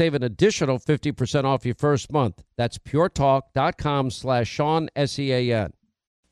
Save an additional 50% off your first month. That's puretalk.com slash Sean, S-E-A-N.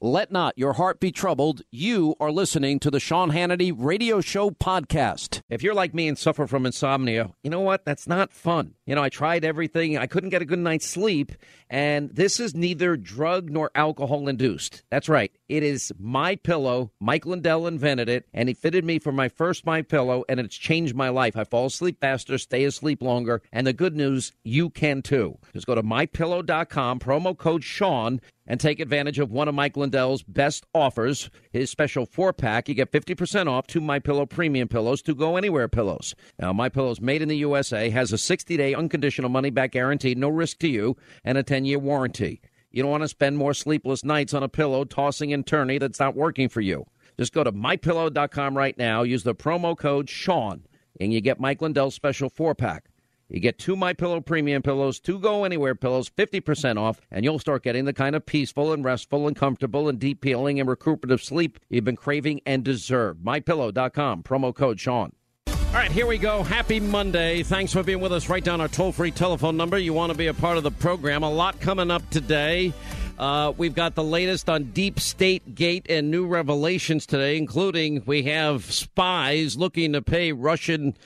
Let not your heart be troubled. You are listening to the Sean Hannity Radio Show podcast. If you're like me and suffer from insomnia, you know what? That's not fun. You know, I tried everything. I couldn't get a good night's sleep, and this is neither drug nor alcohol induced. That's right. It is my pillow. Mike Lindell invented it, and he fitted me for my first my pillow, and it's changed my life. I fall asleep faster, stay asleep longer, and the good news, you can too. Just go to mypillow.com, promo code Sean, and take advantage of one of Mike Lindell's best offers, his special four pack. You get 50% off two My Pillow premium pillows to go anywhere pillows. Now, My Pillow's made in the USA, has a 60 day unconditional money back guarantee, no risk to you, and a 10 year warranty. You don't want to spend more sleepless nights on a pillow tossing and turning that's not working for you. Just go to mypillow.com right now, use the promo code Sean, and you get Mike Lindell's special four pack. You get two My Pillow premium pillows, two Go Anywhere pillows, 50% off, and you'll start getting the kind of peaceful and restful and comfortable and deep healing and recuperative sleep you've been craving and deserve. MyPillow.com, promo code Sean. All right, here we go. Happy Monday. Thanks for being with us. Write down our toll free telephone number. You want to be a part of the program. A lot coming up today. Uh, we've got the latest on Deep State Gate and new revelations today, including we have spies looking to pay Russian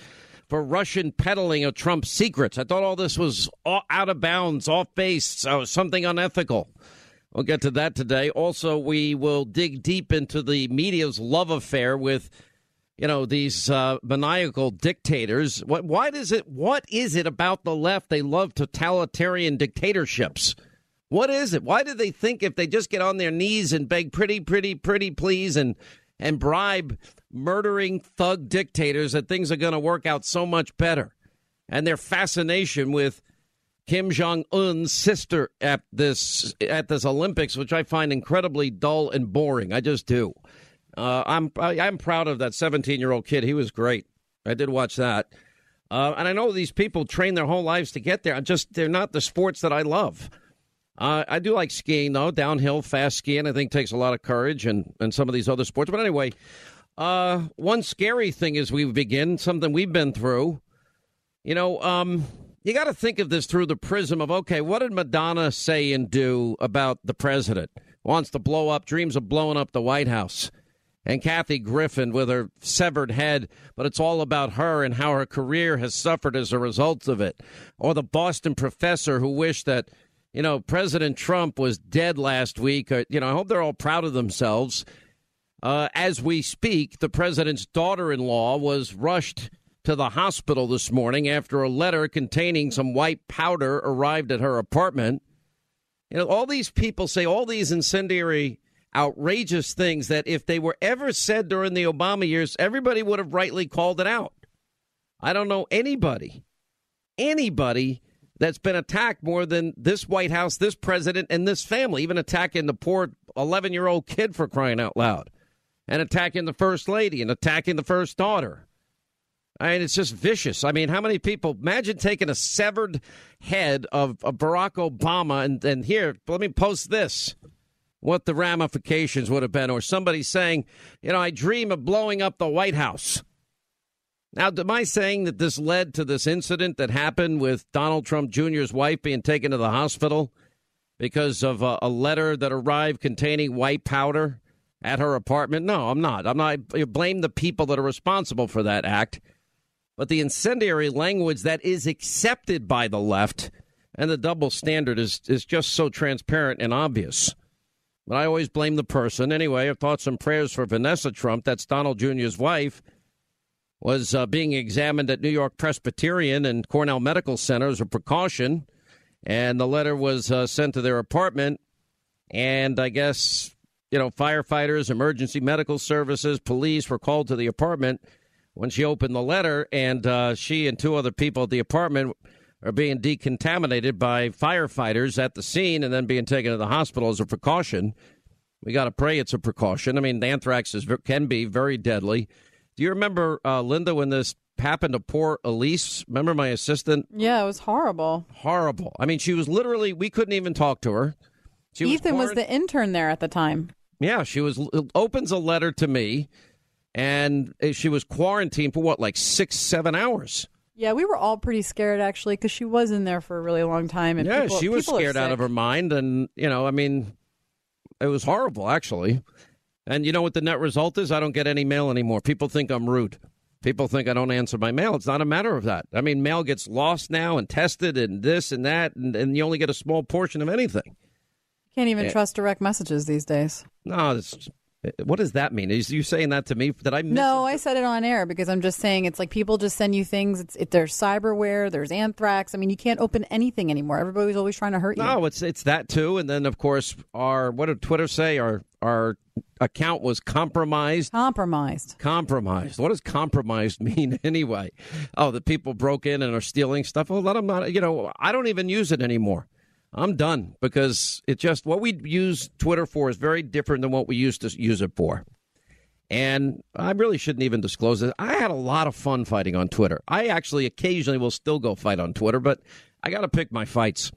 for Russian peddling of Trump's secrets. I thought all this was out of bounds, off base, so something unethical. We'll get to that today. Also, we will dig deep into the media's love affair with, you know, these uh, maniacal dictators. What? Why does it? What is it about the left? They love totalitarian dictatorships. What is it? Why do they think if they just get on their knees and beg pretty, pretty, pretty please and and bribe murdering thug dictators that things are going to work out so much better. And their fascination with Kim Jong Un's sister at this at this Olympics, which I find incredibly dull and boring. I just do. Uh, I'm I, I'm proud of that 17 year old kid. He was great. I did watch that, uh, and I know these people train their whole lives to get there. I just they're not the sports that I love. Uh, I do like skiing though, downhill fast skiing. I think takes a lot of courage and and some of these other sports. But anyway, uh, one scary thing as we begin, something we've been through. You know, um, you got to think of this through the prism of okay, what did Madonna say and do about the president? Wants to blow up, dreams of blowing up the White House. And Kathy Griffin with her severed head, but it's all about her and how her career has suffered as a result of it. Or the Boston professor who wished that, you know, President Trump was dead last week. Or, you know, I hope they're all proud of themselves uh, as we speak, the president's daughter in law was rushed to the hospital this morning after a letter containing some white powder arrived at her apartment. You know, all these people say all these incendiary, outrageous things that if they were ever said during the Obama years, everybody would have rightly called it out. I don't know anybody, anybody that's been attacked more than this White House, this president, and this family, even attacking the poor 11 year old kid for crying out loud, and attacking the first lady and attacking the first daughter. I mean, it's just vicious. I mean, how many people imagine taking a severed head of, of Barack Obama and, and here, let me post this what the ramifications would have been, or somebody saying, you know, I dream of blowing up the White House. Now, am I saying that this led to this incident that happened with Donald Trump Jr.'s wife being taken to the hospital because of a, a letter that arrived containing white powder at her apartment? No, I'm not. I'm not. I blame the people that are responsible for that act. But the incendiary language that is accepted by the left and the double standard is, is just so transparent and obvious. But I always blame the person. Anyway, our thoughts and prayers for Vanessa Trump, that's Donald Jr.'s wife was uh, being examined at New York Presbyterian and Cornell Medical Center as a precaution. And the letter was uh, sent to their apartment. And I guess, you know, firefighters, emergency medical services, police were called to the apartment when she opened the letter. And uh, she and two other people at the apartment are being decontaminated by firefighters at the scene and then being taken to the hospital as a precaution. We got to pray it's a precaution. I mean, anthrax is, can be very deadly. Do you remember, uh, Linda, when this happened to poor Elise? Remember my assistant? Yeah, it was horrible. Horrible. I mean, she was literally, we couldn't even talk to her. She Ethan was, was the intern there at the time. Yeah, she was, opens a letter to me, and eh, she was quarantined for what, like six, seven hours? Yeah, we were all pretty scared actually because she was in there for a really long time. And yeah, people, she was scared out of her mind, and you know, I mean, it was horrible actually. And you know what the net result is? I don't get any mail anymore. People think I'm rude. People think I don't answer my mail. It's not a matter of that. I mean, mail gets lost now and tested and this and that, and, and you only get a small portion of anything. Can't even yeah. trust direct messages these days. No, it's what does that mean? Is you saying that to me? That I no, it? I said it on air because I'm just saying it's like people just send you things. It's it, there's cyberware, there's anthrax. I mean, you can't open anything anymore. Everybody's always trying to hurt you. No, it's it's that too. And then of course our what did Twitter say? Our our account was compromised. Compromised. Compromised. What does compromised mean anyway? Oh, the people broke in and are stealing stuff. Well, let them not. You know, I don't even use it anymore. I'm done because it just what we use Twitter for is very different than what we used to use it for. And I really shouldn't even disclose it. I had a lot of fun fighting on Twitter. I actually occasionally will still go fight on Twitter, but I got to pick my fights.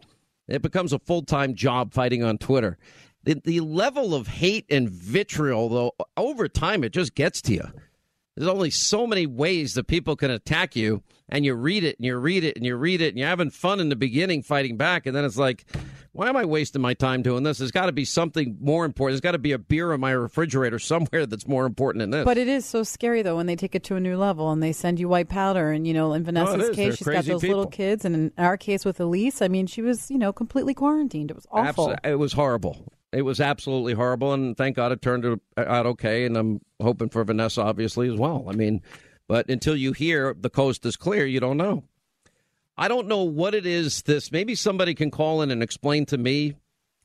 It becomes a full time job fighting on Twitter. The, the level of hate and vitriol, though, over time, it just gets to you. There's only so many ways that people can attack you and you read it and you read it and you read it and you're having fun in the beginning fighting back and then it's like why am i wasting my time doing this? There's got to be something more important. There's got to be a beer in my refrigerator somewhere that's more important than this. But it is so scary though when they take it to a new level and they send you white powder and you know in oh, vanessa's no, case They're she's got those people. little kids and in our case with elise i mean she was you know completely quarantined. It was awful. Absol- it was horrible. It was absolutely horrible and thank god it turned out okay and i'm hoping for vanessa obviously as well. I mean but until you hear the coast is clear, you don't know. I don't know what it is this. Maybe somebody can call in and explain to me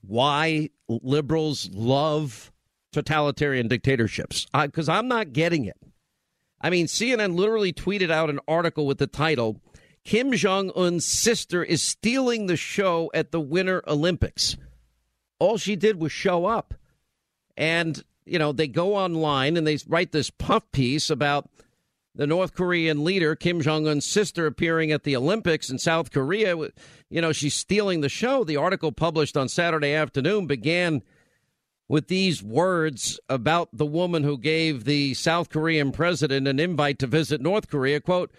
why liberals love totalitarian dictatorships because I'm not getting it. I mean, CNN literally tweeted out an article with the title Kim Jong un's sister is stealing the show at the Winter Olympics. All she did was show up. And, you know, they go online and they write this puff piece about the North Korean leader, Kim Jong un's sister, appearing at the Olympics in South Korea. You know, she's stealing the show. The article published on Saturday afternoon began with these words about the woman who gave the South Korean president an invite to visit North Korea. Quote,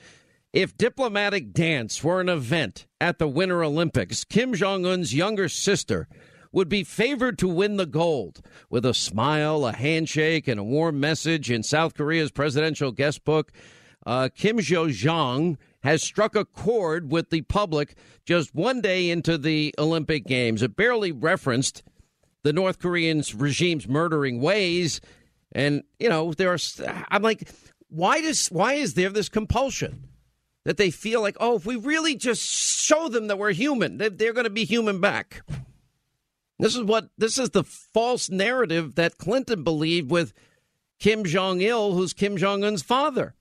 if diplomatic dance were an event at the Winter Olympics, Kim Jong un's younger sister would be favored to win the gold with a smile, a handshake, and a warm message in South Korea's presidential guest book. Uh, Kim Jo Jong has struck a chord with the public just one day into the Olympic Games. It barely referenced the North Korean regime's murdering ways. And, you know, there are, I'm like, why does, why is there this compulsion? that they feel like, oh, if we really just show them that we're human, they're going to be human back. This is what this is the false narrative that Clinton believed with Kim Jong Il, who's Kim Jong Un's father,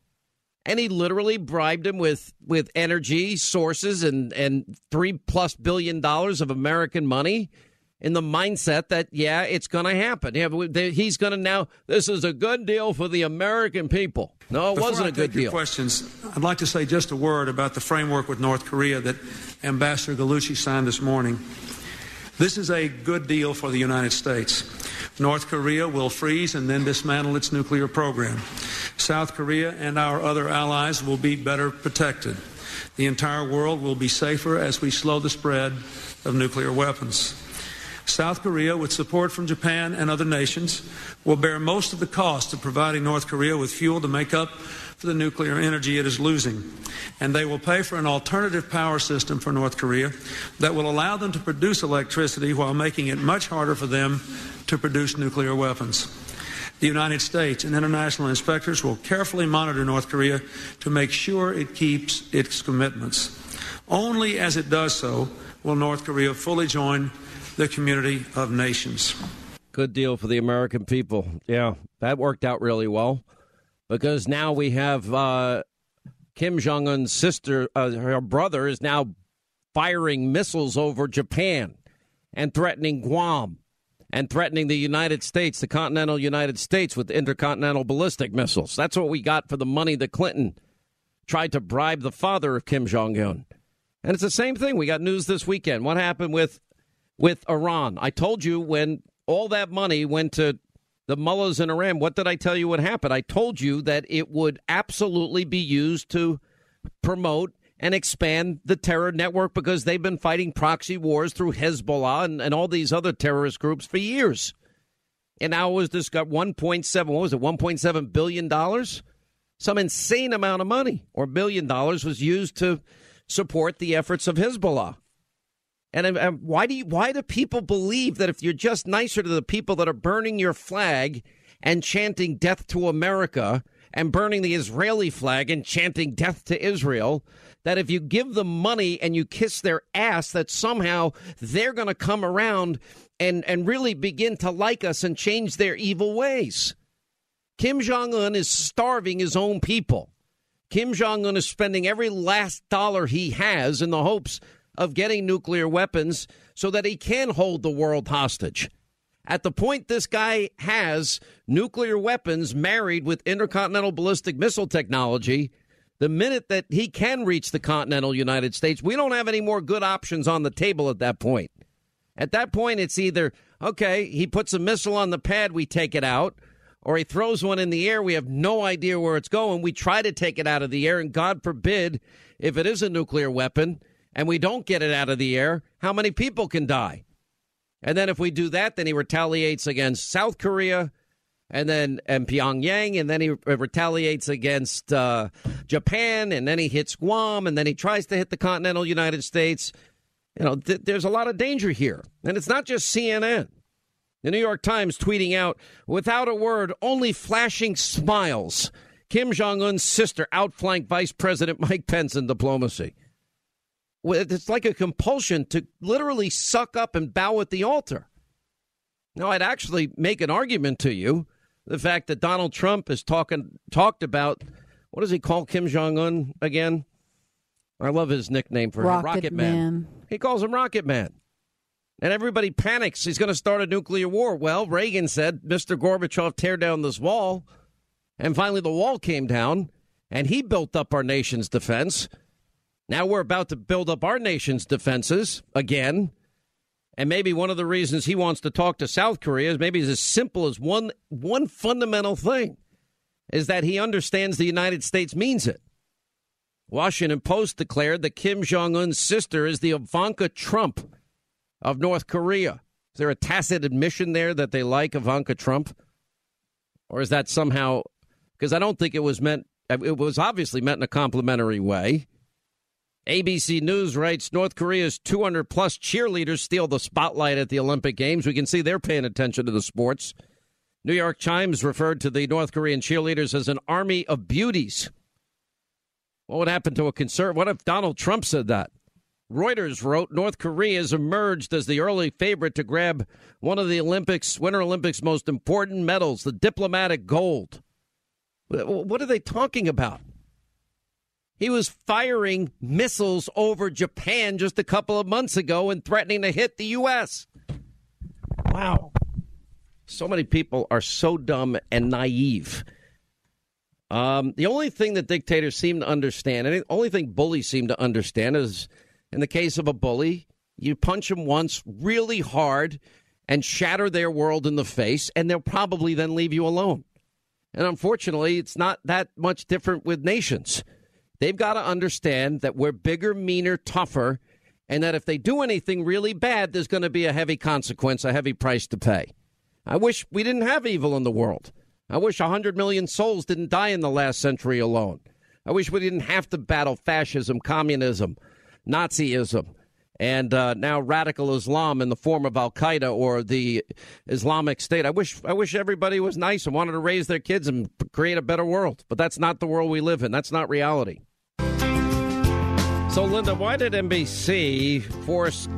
and he literally bribed him with with energy sources and and three plus billion dollars of American money in the mindset that yeah, it's going to happen. Yeah, he's going to now. This is a good deal for the American people. No, it Before wasn't I a good deal. Questions. I'd like to say just a word about the framework with North Korea that Ambassador Gallucci signed this morning. This is a good deal for the United States. North Korea will freeze and then dismantle its nuclear program. South Korea and our other allies will be better protected. The entire world will be safer as we slow the spread of nuclear weapons. South Korea, with support from Japan and other nations, will bear most of the cost of providing North Korea with fuel to make up for the nuclear energy it is losing. And they will pay for an alternative power system for North Korea that will allow them to produce electricity while making it much harder for them to produce nuclear weapons. The United States and international inspectors will carefully monitor North Korea to make sure it keeps its commitments. Only as it does so will North Korea fully join the community of nations. Good deal for the American people. Yeah, that worked out really well because now we have uh, Kim Jong Un's sister, uh, her brother, is now firing missiles over Japan and threatening Guam and threatening the United States, the continental United States, with intercontinental ballistic missiles. That's what we got for the money that Clinton tried to bribe the father of Kim Jong Un. And it's the same thing. We got news this weekend. What happened with with Iran. I told you when all that money went to the mullahs in Iran, what did I tell you would happen? I told you that it would absolutely be used to promote and expand the terror network because they've been fighting proxy wars through Hezbollah and, and all these other terrorist groups for years. And now was this got 1.7, what was it, 1.7 billion dollars? Some insane amount of money or billion dollars was used to support the efforts of Hezbollah. And, why do you, why do people believe that if you're just nicer to the people that are burning your flag and chanting "Death to America" and burning the Israeli flag and chanting "Death to Israel"? That if you give them money and you kiss their ass, that somehow they're going to come around and, and really begin to like us and change their evil ways. Kim Jong un is starving his own people. Kim Jong un is spending every last dollar he has in the hopes of getting nuclear weapons so that he can hold the world hostage. At the point this guy has nuclear weapons married with intercontinental ballistic missile technology, the minute that he can reach the continental United States, we don't have any more good options on the table at that point. At that point, it's either, okay, he puts a missile on the pad, we take it out, or he throws one in the air, we have no idea where it's going, we try to take it out of the air, and God forbid, if it is a nuclear weapon, and we don't get it out of the air, how many people can die? And then if we do that, then he retaliates against South Korea and then and Pyongyang, and then he retaliates against uh, Japan, and then he hits Guam, and then he tries to hit the continental United States. You know, th- there's a lot of danger here, and it's not just CNN. The New York Times tweeting out, without a word, only flashing smiles. Kim Jong Un's sister outflanked Vice President Mike Pence in diplomacy it's like a compulsion to literally suck up and bow at the altar. Now, I'd actually make an argument to you the fact that Donald Trump has talking talked about what does he call Kim Jong Un again? I love his nickname for Rocket, him, Rocket Man. Man. He calls him Rocket Man. And everybody panics. He's going to start a nuclear war. Well, Reagan said, Mr. Gorbachev, tear down this wall. And finally, the wall came down, and he built up our nation's defense. Now we're about to build up our nation's defenses again. And maybe one of the reasons he wants to talk to South Korea is maybe it's as simple as one one fundamental thing is that he understands the United States means it. Washington Post declared that Kim Jong Un's sister is the Ivanka Trump of North Korea. Is there a tacit admission there that they like Ivanka Trump? Or is that somehow because I don't think it was meant it was obviously meant in a complimentary way. ABC News writes North Korea's 200 plus cheerleaders steal the spotlight at the Olympic Games. We can see they're paying attention to the sports. New York Times referred to the North Korean cheerleaders as an army of beauties. What would happen to a conservative? What if Donald Trump said that? Reuters wrote North Korea has emerged as the early favorite to grab one of the Olympics, Winter Olympics' most important medals, the diplomatic gold. What are they talking about? He was firing missiles over Japan just a couple of months ago and threatening to hit the U.S. Wow. So many people are so dumb and naive. Um, the only thing that dictators seem to understand, and the only thing bullies seem to understand, is in the case of a bully, you punch them once really hard and shatter their world in the face, and they'll probably then leave you alone. And unfortunately, it's not that much different with nations. They've got to understand that we're bigger, meaner, tougher, and that if they do anything really bad, there's going to be a heavy consequence, a heavy price to pay. I wish we didn't have evil in the world. I wish 100 million souls didn't die in the last century alone. I wish we didn't have to battle fascism, communism, Nazism, and uh, now radical Islam in the form of Al Qaeda or the Islamic State. I wish I wish everybody was nice and wanted to raise their kids and create a better world, but that's not the world we live in. That's not reality. So, Linda, why did NBC force?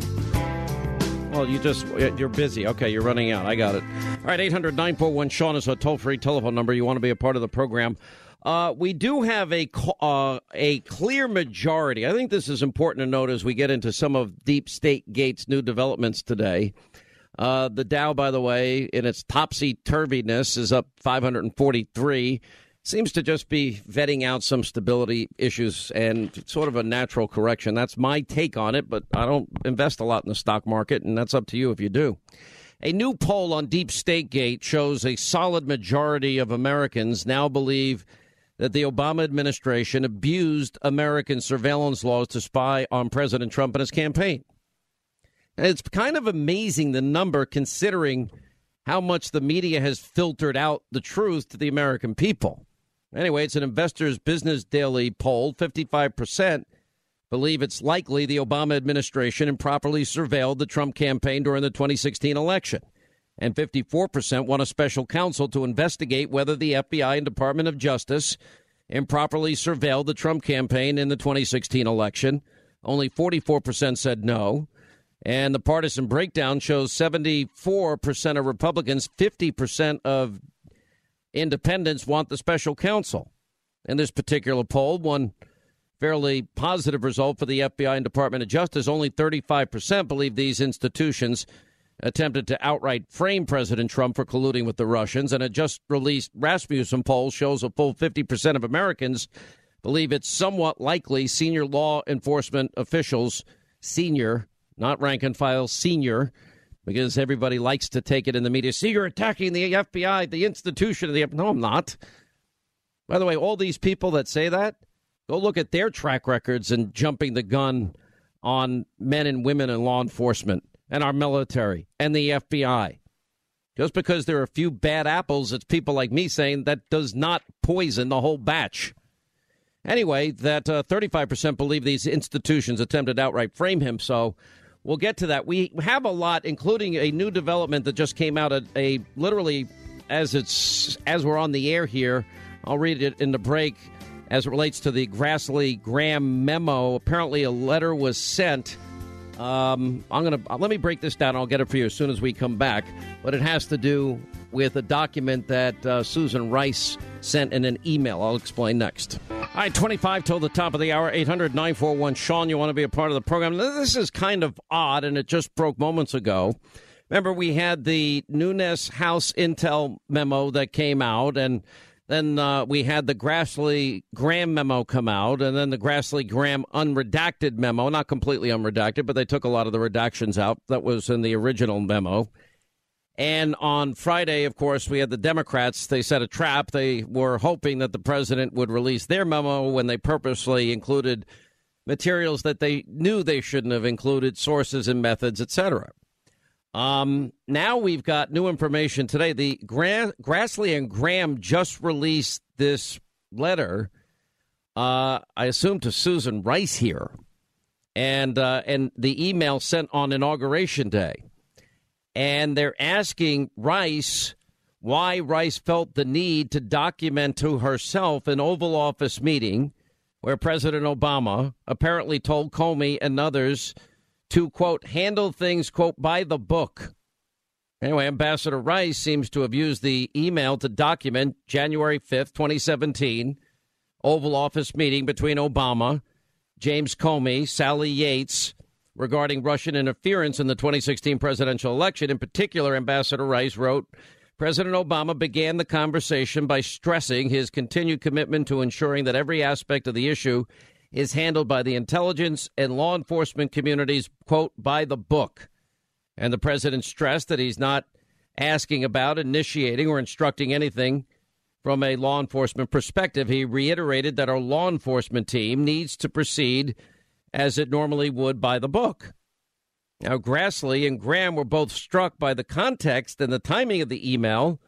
Well, you just you're busy. Okay, you're running out. I got it. All right, 800 941 Sean is a toll free telephone number. You want to be a part of the program. Uh, we do have a uh, a clear majority. I think this is important to note as we get into some of Deep State Gate's new developments today. Uh, the Dow, by the way, in its topsy turviness, is up 543 seems to just be vetting out some stability issues and sort of a natural correction. That's my take on it, but I don't invest a lot in the stock market, and that's up to you if you do. A new poll on Deep State Gate shows a solid majority of Americans now believe that the Obama administration abused American surveillance laws to spy on President Trump and his campaign. And it's kind of amazing the number considering how much the media has filtered out the truth to the American people. Anyway, it's an Investors Business Daily poll. 55% believe it's likely the Obama administration improperly surveilled the Trump campaign during the 2016 election. And 54% want a special counsel to investigate whether the FBI and Department of Justice improperly surveilled the Trump campaign in the 2016 election. Only 44% said no. And the partisan breakdown shows 74% of Republicans, 50% of independents want the special counsel. In this particular poll, one fairly positive result for the FBI and Department of Justice. Only 35% believe these institutions attempted to outright frame President Trump for colluding with the Russians. And a just released Rasmussen poll shows a full 50% of Americans believe it's somewhat likely senior law enforcement officials, senior, not rank and file, senior, because everybody likes to take it in the media. See, you're attacking the FBI, the institution of the. No, I'm not. By the way, all these people that say that, go look at their track records and jumping the gun on men and women in law enforcement and our military and the FBI. Just because there are a few bad apples, it's people like me saying that does not poison the whole batch. Anyway, that uh, 35% believe these institutions attempted outright frame him. So We'll get to that. We have a lot, including a new development that just came out. A, a literally, as it's as we're on the air here, I'll read it in the break. As it relates to the Grassley Graham memo, apparently a letter was sent. Um, I'm gonna let me break this down. I'll get it for you as soon as we come back. But it has to do with a document that uh, Susan Rice sent in an email. I'll explain next. All right, 25 till the top of the hour, 800 941 Sean. You want to be a part of the program? This is kind of odd, and it just broke moments ago. Remember, we had the Nunes House Intel memo that came out, and then uh, we had the Grassley Graham memo come out, and then the Grassley Graham unredacted memo, not completely unredacted, but they took a lot of the redactions out that was in the original memo. And on Friday, of course, we had the Democrats. They set a trap. They were hoping that the president would release their memo when they purposely included materials that they knew they shouldn't have included, sources and methods, etc. Um, now we've got new information today. The Gra- Grassley and Graham just released this letter. Uh, I assume to Susan Rice here, and uh, and the email sent on inauguration day and they're asking Rice why Rice felt the need to document to herself an Oval Office meeting where President Obama apparently told Comey and others to, quote, handle things, quote, by the book. Anyway, Ambassador Rice seems to have used the email to document January 5th, 2017, Oval Office meeting between Obama, James Comey, Sally Yates, regarding Russian interference in the 2016 presidential election. In particular, Ambassador Rice wrote, President Obama began the conversation by stressing his continued commitment to ensuring that every aspect of the issue is handled by the intelligence and law enforcement communities, quote, by the book. And the president stressed that he's not asking about, initiating, or instructing anything from a law enforcement perspective. He reiterated that our law enforcement team needs to proceed as it normally would by the book. Now, Grassley and Graham were both struck by the context and the timing of the email,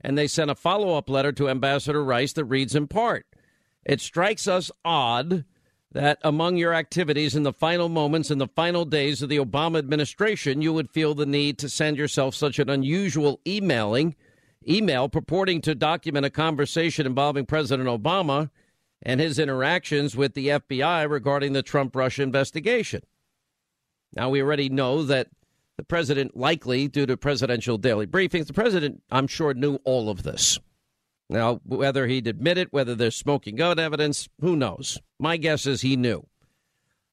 and they sent a follow up letter to Ambassador Rice that reads in part It strikes us odd that among your activities in the final moments and the final days of the Obama administration, you would feel the need to send yourself such an unusual emailing email purporting to document a conversation involving President Obama and his interactions with the FBI regarding the Trump Russia investigation. Now, we already know that the president, likely due to presidential daily briefings, the president, I'm sure, knew all of this. Now, whether he'd admit it, whether there's smoking gun evidence, who knows? My guess is he knew.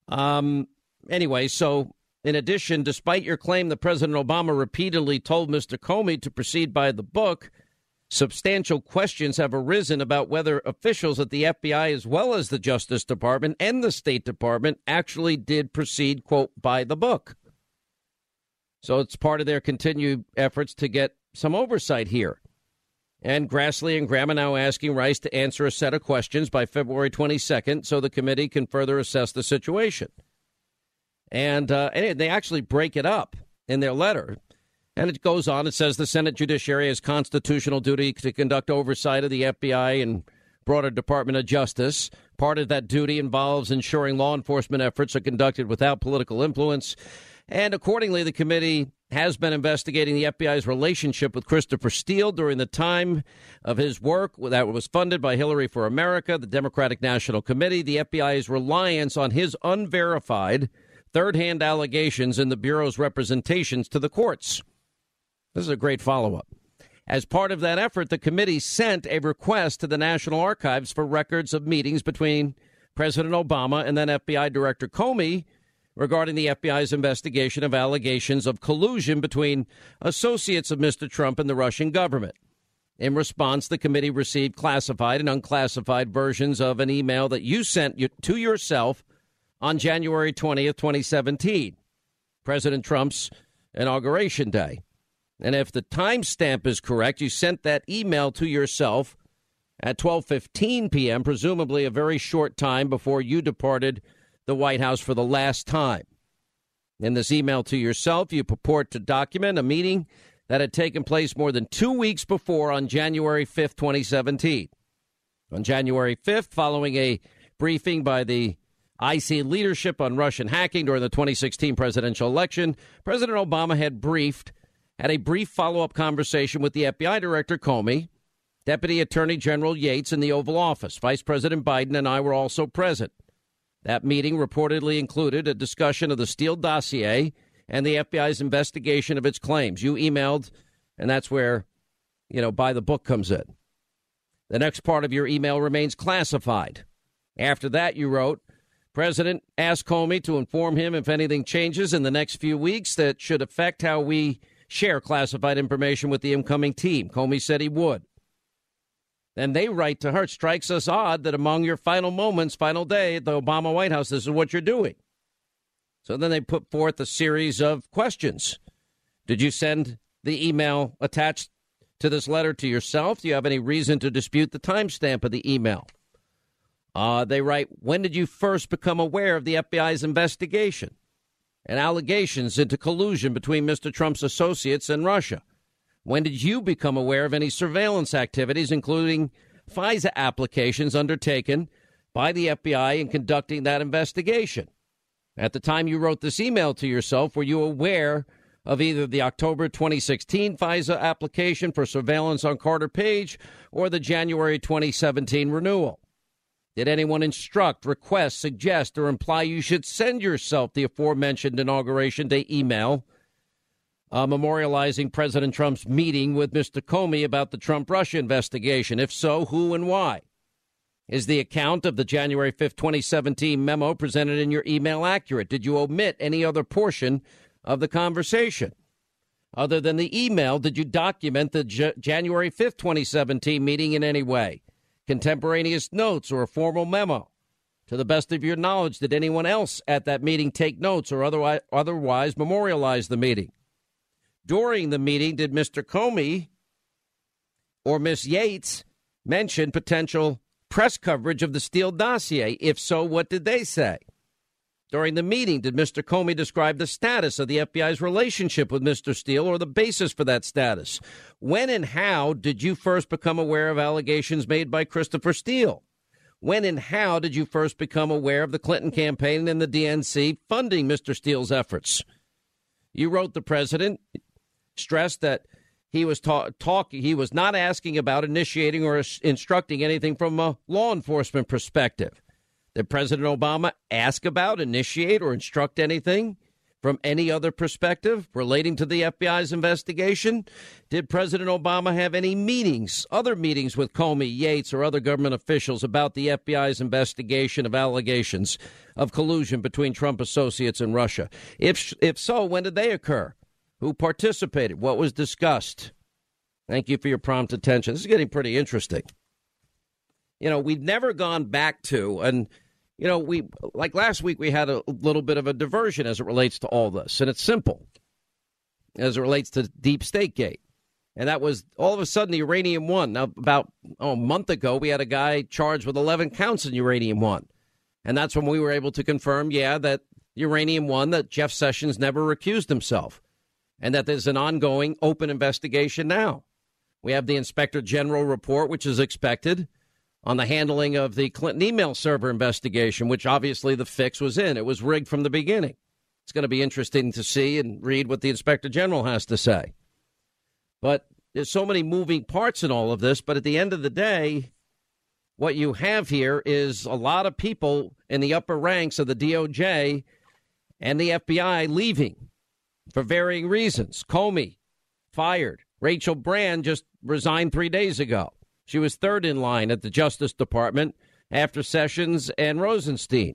Um, anyway, so in addition, despite your claim that President Obama repeatedly told Mr. Comey to proceed by the book, substantial questions have arisen about whether officials at the FBI, as well as the Justice Department and the State Department, actually did proceed, quote, by the book. So it's part of their continued efforts to get some oversight here. And Grassley and Graham are now asking Rice to answer a set of questions by February 22nd so the committee can further assess the situation. And, uh, and they actually break it up in their letter. And it goes on. It says the Senate Judiciary has constitutional duty to conduct oversight of the FBI and broader Department of Justice. Part of that duty involves ensuring law enforcement efforts are conducted without political influence. And accordingly, the committee has been investigating the FBI's relationship with Christopher Steele during the time of his work that was funded by Hillary for America, the Democratic National Committee, the FBI's reliance on his unverified third hand allegations in the Bureau's representations to the courts. This is a great follow up. As part of that effort, the committee sent a request to the National Archives for records of meetings between President Obama and then FBI Director Comey regarding the FBI's investigation of allegations of collusion between associates of Mr. Trump and the Russian government. In response, the committee received classified and unclassified versions of an email that you sent to yourself on January 20th, 2017, President Trump's inauguration day. And if the timestamp is correct, you sent that email to yourself at 12:15 p.m., presumably a very short time before you departed the White House for the last time. In this email to yourself, you purport to document a meeting that had taken place more than 2 weeks before on January 5th, 2017. On January 5th, following a briefing by the IC leadership on Russian hacking during the 2016 presidential election, President Obama had briefed had a brief follow-up conversation with the FBI Director Comey, Deputy Attorney General Yates in the Oval Office. Vice President Biden and I were also present. That meeting reportedly included a discussion of the Steele dossier and the FBI's investigation of its claims. You emailed, and that's where, you know, by the book comes in. The next part of your email remains classified. After that, you wrote, President asked Comey to inform him if anything changes in the next few weeks that should affect how we share classified information with the incoming team. Comey said he would. Then they write to her, it strikes us odd that among your final moments, final day at the Obama White House, this is what you're doing. So then they put forth a series of questions. Did you send the email attached to this letter to yourself? Do you have any reason to dispute the timestamp of the email? Uh, they write, When did you first become aware of the FBI's investigation and allegations into collusion between Mr. Trump's associates and Russia? When did you become aware of any surveillance activities, including FISA applications undertaken by the FBI in conducting that investigation? At the time you wrote this email to yourself, were you aware of either the October 2016 FISA application for surveillance on Carter Page or the January 2017 renewal? Did anyone instruct, request, suggest, or imply you should send yourself the aforementioned Inauguration Day email uh, memorializing President Trump's meeting with Mr. Comey about the Trump Russia investigation? If so, who and why? Is the account of the January 5th, 2017 memo presented in your email accurate? Did you omit any other portion of the conversation? Other than the email, did you document the J- January 5th, 2017 meeting in any way? Contemporaneous notes or a formal memo? To the best of your knowledge, did anyone else at that meeting take notes or otherwise, otherwise memorialize the meeting? During the meeting, did Mr. Comey or Miss Yates mention potential press coverage of the Steele dossier? If so, what did they say? During the meeting, did Mr. Comey describe the status of the FBI's relationship with Mr. Steele or the basis for that status? When and how did you first become aware of allegations made by Christopher Steele? When and how did you first become aware of the Clinton campaign and the DNC funding Mr. Steele's efforts? You wrote the president, stressed that he was ta- talking. He was not asking about initiating or instructing anything from a law enforcement perspective. Did President Obama ask about, initiate, or instruct anything from any other perspective relating to the FBI's investigation? Did President Obama have any meetings, other meetings with Comey, Yates, or other government officials about the FBI's investigation of allegations of collusion between Trump associates and Russia? If if so, when did they occur? who participated, what was discussed. Thank you for your prompt attention. This is getting pretty interesting. You know, we've never gone back to, and, you know, we, like last week, we had a little bit of a diversion as it relates to all this, and it's simple as it relates to Deep State Gate. And that was all of a sudden the uranium one. Now, about oh, a month ago, we had a guy charged with 11 counts in uranium one. And that's when we were able to confirm, yeah, that uranium one, that Jeff Sessions never recused himself and that there's an ongoing open investigation now. We have the Inspector General report, which is expected on the handling of the Clinton email server investigation, which obviously the fix was in. It was rigged from the beginning. It's going to be interesting to see and read what the Inspector General has to say. But there's so many moving parts in all of this. But at the end of the day, what you have here is a lot of people in the upper ranks of the DOJ and the FBI leaving for varying reasons. Comey fired. Rachel Brand just resigned three days ago. She was third in line at the Justice Department after Sessions and Rosenstein.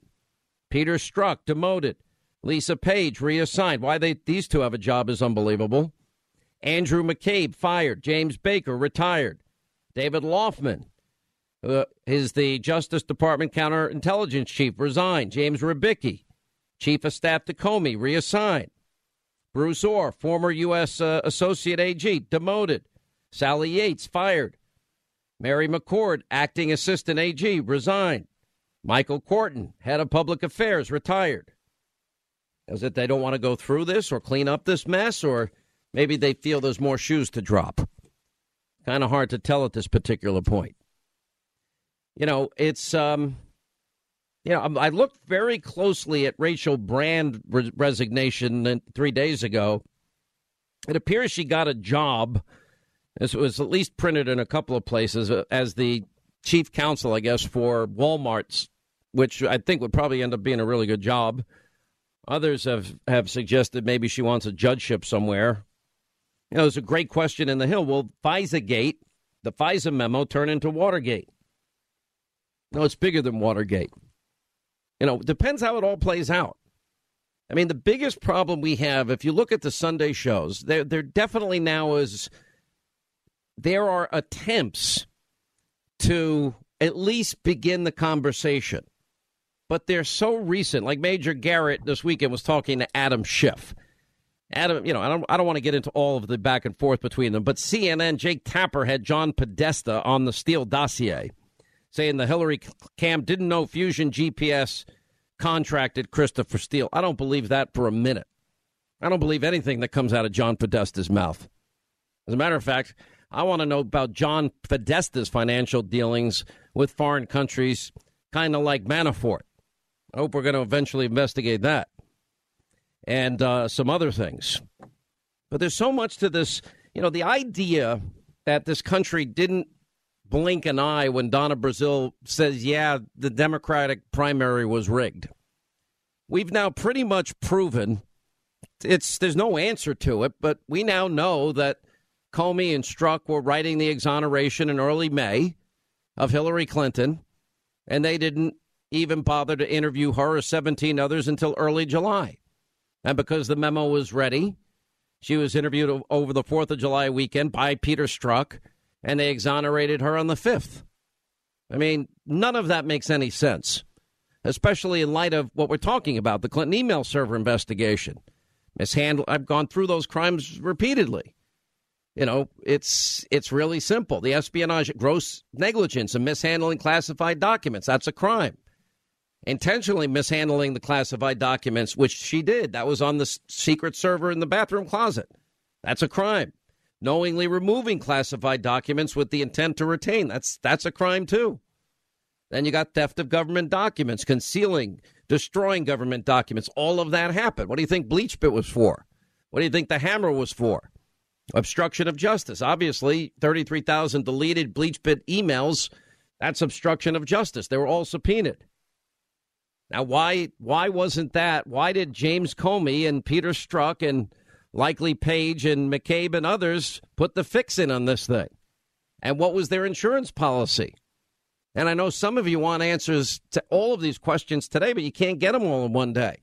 Peter Strzok demoted. Lisa Page reassigned. Why they these two have a job is unbelievable. Andrew McCabe fired. James Baker retired. David Laufman, uh, is the Justice Department counterintelligence chief, resigned. James Rybicki, chief of staff to Comey, reassigned. Bruce Ohr, former U.S. Uh, Associate AG, demoted. Sally Yates, fired. Mary McCord, acting assistant AG, resigned. Michael Kortan, head of public affairs, retired. Is it they don't want to go through this or clean up this mess, or maybe they feel there's more shoes to drop? Kind of hard to tell at this particular point. You know, it's um, you know, I looked very closely at Rachel Brand re- resignation three days ago. It appears she got a job. This was at least printed in a couple of places uh, as the chief counsel, I guess, for Walmart's, which I think would probably end up being a really good job. Others have, have suggested maybe she wants a judgeship somewhere. You know, there's a great question in the Hill. Will FISA Gate, the FISA memo, turn into Watergate? No, it's bigger than Watergate. You know, depends how it all plays out. I mean, the biggest problem we have, if you look at the Sunday shows, there, there definitely now is there are attempts to at least begin the conversation, but they're so recent. Like Major Garrett this weekend was talking to Adam Schiff. Adam, you know, I don't, I don't want to get into all of the back and forth between them, but CNN, Jake Tapper had John Podesta on the Steele dossier saying the Hillary camp didn't know Fusion GPS contracted Christopher Steele. I don't believe that for a minute. I don't believe anything that comes out of John Podesta's mouth. As a matter of fact, I want to know about John Podesta's financial dealings with foreign countries, kind of like Manafort. I hope we're going to eventually investigate that and uh, some other things. But there's so much to this. You know, the idea that this country didn't blink an eye when Donna Brazile says, yeah, the Democratic primary was rigged. We've now pretty much proven it's there's no answer to it, but we now know that Comey and Strzok were writing the exoneration in early May of Hillary Clinton, and they didn't even bother to interview her or 17 others until early July. And because the memo was ready, she was interviewed over the 4th of July weekend by Peter Strzok, and they exonerated her on the 5th. I mean, none of that makes any sense, especially in light of what we're talking about the Clinton email server investigation. Mishandle. I've gone through those crimes repeatedly. You know, it's it's really simple. The espionage, gross negligence, and mishandling classified documents. That's a crime. Intentionally mishandling the classified documents, which she did. That was on the secret server in the bathroom closet. That's a crime. Knowingly removing classified documents with the intent to retain. That's that's a crime too. Then you got theft of government documents, concealing, destroying government documents. All of that happened. What do you think BleachBit was for? What do you think the hammer was for? Obstruction of justice. Obviously, 33,000 deleted BleachBit emails. That's obstruction of justice. They were all subpoenaed. Now, why why wasn't that? Why did James Comey and Peter Strzok and likely Page and McCabe and others put the fix in on this thing? And what was their insurance policy? And I know some of you want answers to all of these questions today, but you can't get them all in one day.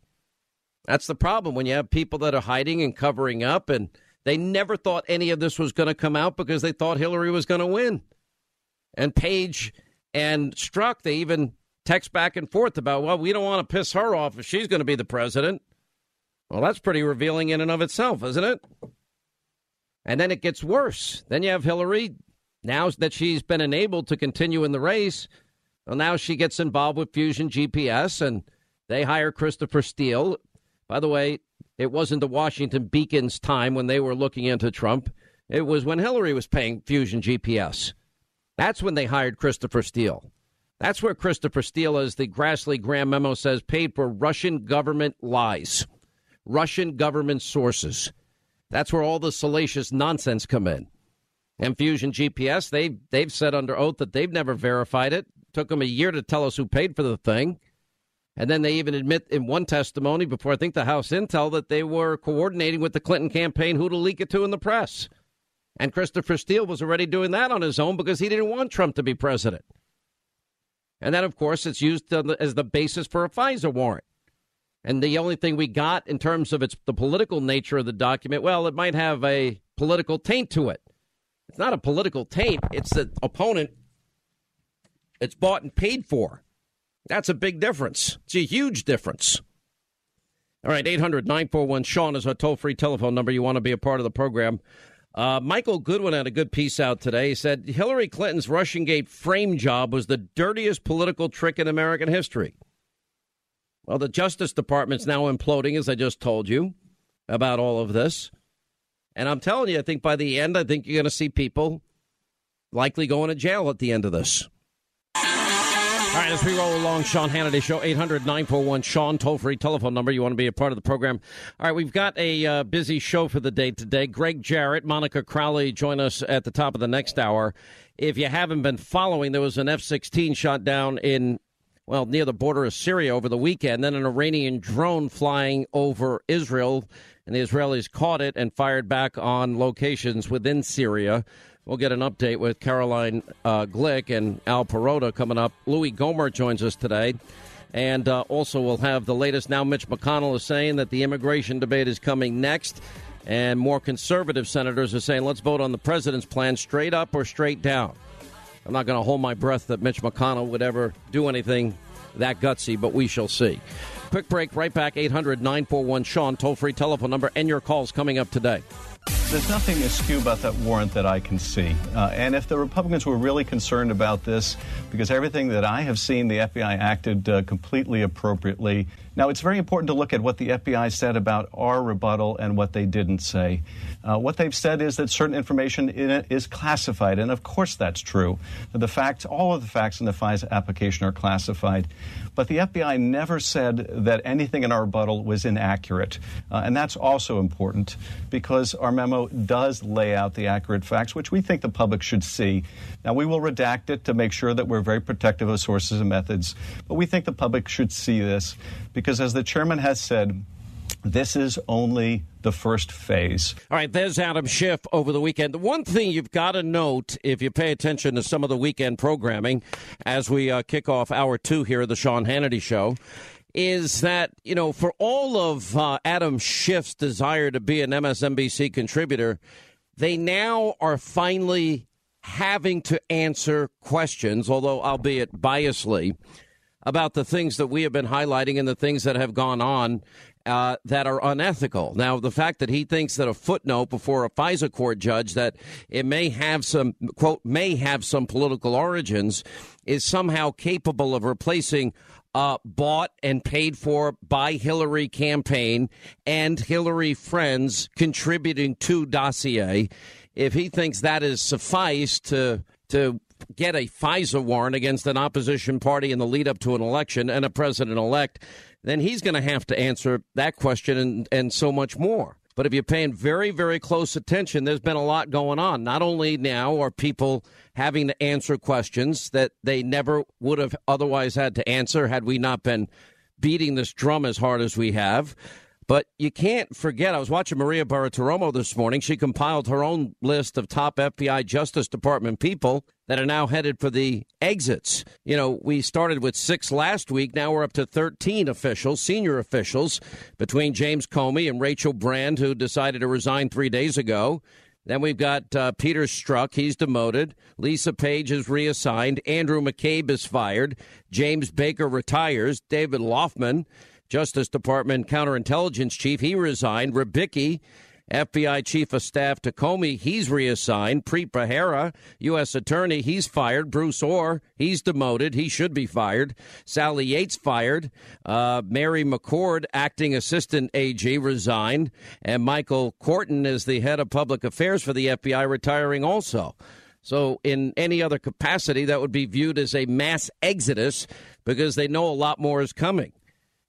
That's the problem when you have people that are hiding and covering up and they never thought any of this was going to come out because they thought Hillary was going to win. And Page and Strzok, they even text back and forth about, well, we don't want to piss her off if she's going to be the president. Well, that's pretty revealing in and of itself, isn't it? And then it gets worse. Then you have Hillary, now that she's been enabled to continue in the race, well, now she gets involved with Fusion GPS and they hire Christopher Steele. By the way, it wasn't the Washington Beacon's time when they were looking into Trump. It was when Hillary was paying Fusion GPS. That's when they hired Christopher Steele. That's where Christopher Steele, as the Grassley Graham memo says, paid for Russian government lies, Russian government sources. That's where all the salacious nonsense come in. And Fusion GPS, they they've said under oath that they've never verified it. Took them a year to tell us who paid for the thing. And then they even admit in one testimony before I think the House Intel that they were coordinating with the Clinton campaign who to leak it to in the press. And Christopher Steele was already doing that on his own because he didn't want Trump to be president. And then, of course, it's used as the basis for a FISA warrant. And the only thing we got in terms of its the political nature of the document, well, it might have a political taint to it. It's not a political taint. It's the opponent. It's bought and paid for. That's a big difference. It's a huge difference. All right, 800 941 Sean is our toll free telephone number. You want to be a part of the program. Uh, Michael Goodwin had a good piece out today. He said Hillary Clinton's Russiagate frame job was the dirtiest political trick in American history. Well, the Justice Department's now imploding, as I just told you about all of this. And I'm telling you, I think by the end, I think you're going to see people likely going to jail at the end of this. All right, as we roll along, Sean Hannity Show, 800 941 Sean, toll free telephone number. You want to be a part of the program. All right, we've got a uh, busy show for the day today. Gregg Jarrett, Monica Crowley join us at the top of the next hour. If you haven't been following, there was an F 16 shot down in, well, near the border of Syria over the weekend, then an Iranian drone flying over Israel, and the Israelis caught it and fired back on locations within Syria. We'll get an update with Caroline uh, Glick and Al Perrotta coming up. Louis Gohmert joins us today. And uh, also, we'll have the latest. Now, Mitch McConnell is saying that the immigration debate is coming next. And more conservative senators are saying, let's vote on the president's plan straight up or straight down. I'm not going to hold my breath that Mitch McConnell would ever do anything that gutsy, but we shall see. Quick break, right back, 800 941 Sean, toll free telephone number, and your calls coming up today. There's nothing askew about that warrant that I can see. Uh, and if the Republicans were really concerned about this, because everything that I have seen, the FBI acted uh, completely appropriately. Now, it's very important to look at what the FBI said about our rebuttal and what they didn't say. Uh, what they've said is that certain information in it is classified, and of course that's true. The facts, all of the facts in the FISA application are classified. But the FBI never said that anything in our rebuttal was inaccurate. Uh, and that's also important because our memo does lay out the accurate facts, which we think the public should see. Now, we will redact it to make sure that we're very protective of sources and methods, but we think the public should see this because, as the chairman has said, this is only the first phase. All right, there's Adam Schiff over the weekend. The one thing you've got to note if you pay attention to some of the weekend programming as we uh, kick off hour two here of the Sean Hannity Show is that, you know, for all of uh, Adam Schiff's desire to be an MSNBC contributor, they now are finally having to answer questions, although albeit biasly, about the things that we have been highlighting and the things that have gone on uh, that are unethical. Now, the fact that he thinks that a footnote before a FISA court judge that it may have some, quote, may have some political origins is somehow capable of replacing uh, bought and paid for by Hillary campaign and Hillary friends contributing to dossier. If he thinks that is suffice to to get a FISA warrant against an opposition party in the lead up to an election and a president elect, then he's going to have to answer that question and, and so much more. But if you're paying very, very close attention, there's been a lot going on. Not only now are people having to answer questions that they never would have otherwise had to answer had we not been beating this drum as hard as we have, but you can't forget, I was watching Maria Bartiromo this morning. She compiled her own list of top FBI Justice Department people that are now headed for the exits. You know, we started with six last week. Now we're up to 13 officials, senior officials, between James Comey and Rachel Brand, who decided to resign three days ago. Then we've got uh, Peter Strzok. He's demoted. Lisa Page is reassigned. Andrew McCabe is fired. James Baker retires. David Laufman Justice Department counterintelligence chief, he resigned. Rybicki, FBI chief of staff to Comey, he's reassigned. Preet Bharara, U.S. attorney, he's fired. Bruce Ohr, he's demoted. He should be fired. Sally Yates fired. Uh, Mary McCord, acting assistant AG, resigned. And Michael Kortan is the head of public affairs for the FBI, retiring also. So, in any other capacity, that would be viewed as a mass exodus because they know a lot more is coming.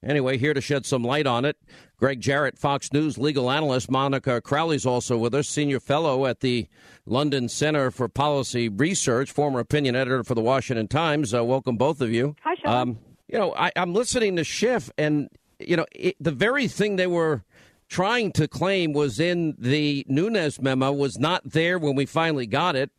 Anyway, here to shed some light on it, Gregg Jarrett, Fox News legal analyst. Monica Crowley is also with us, senior fellow at the London Center for Policy Research, former opinion editor for the Washington Times. Uh, welcome, both of you. Hi, Sean. Um, you know, I, am listening to Schiff, and, you know, it, the very thing they were trying to claim was in the Nunes memo was not there when we finally got it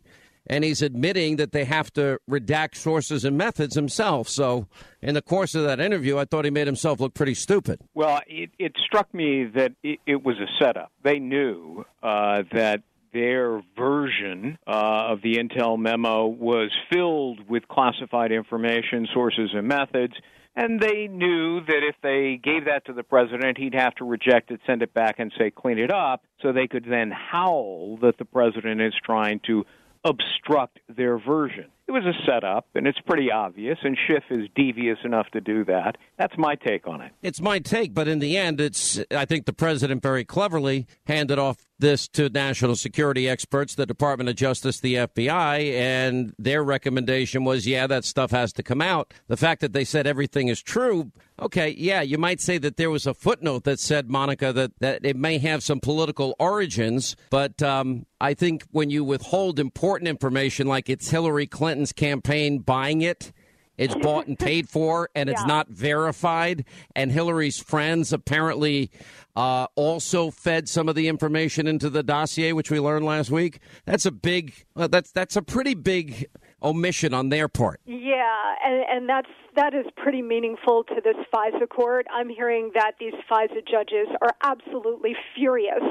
and he's admitting that they have to redact sources and methods himself. So, in the course of that interview, I thought he made himself look pretty stupid. Well, it, it struck me that it, it, was a setup. They knew uh, that their version uh, of the Intel memo was filled with classified information, sources, and methods. And they knew that if they gave that to the president, he'd have to reject it, send it back, and say, clean it up. So they could then howl that the president is trying to obstruct their version. It was a setup, and it's pretty obvious, and Schiff is devious enough to do that. That's my take on it. It's my take, but in the end, it's I think the president very cleverly handed off this to national security experts, the Department of Justice, the FBI, and their recommendation was, yeah, that stuff has to come out. The fact that they said everything is true, okay, yeah, you might say that there was a footnote that said, Monica, that, that it may have some political origins, but um, I think when you withhold important information like it's Hillary Clinton's campaign buying it. It's bought and paid for, and it's yeah. not verified. And Hillary's friends apparently uh, also fed some of the information into the dossier, which we learned last week. That's a big. Uh, that's that's a pretty big omission on their part. Yeah, and, and that's that is pretty meaningful to this FISA court. I'm hearing that these FISA judges are absolutely furious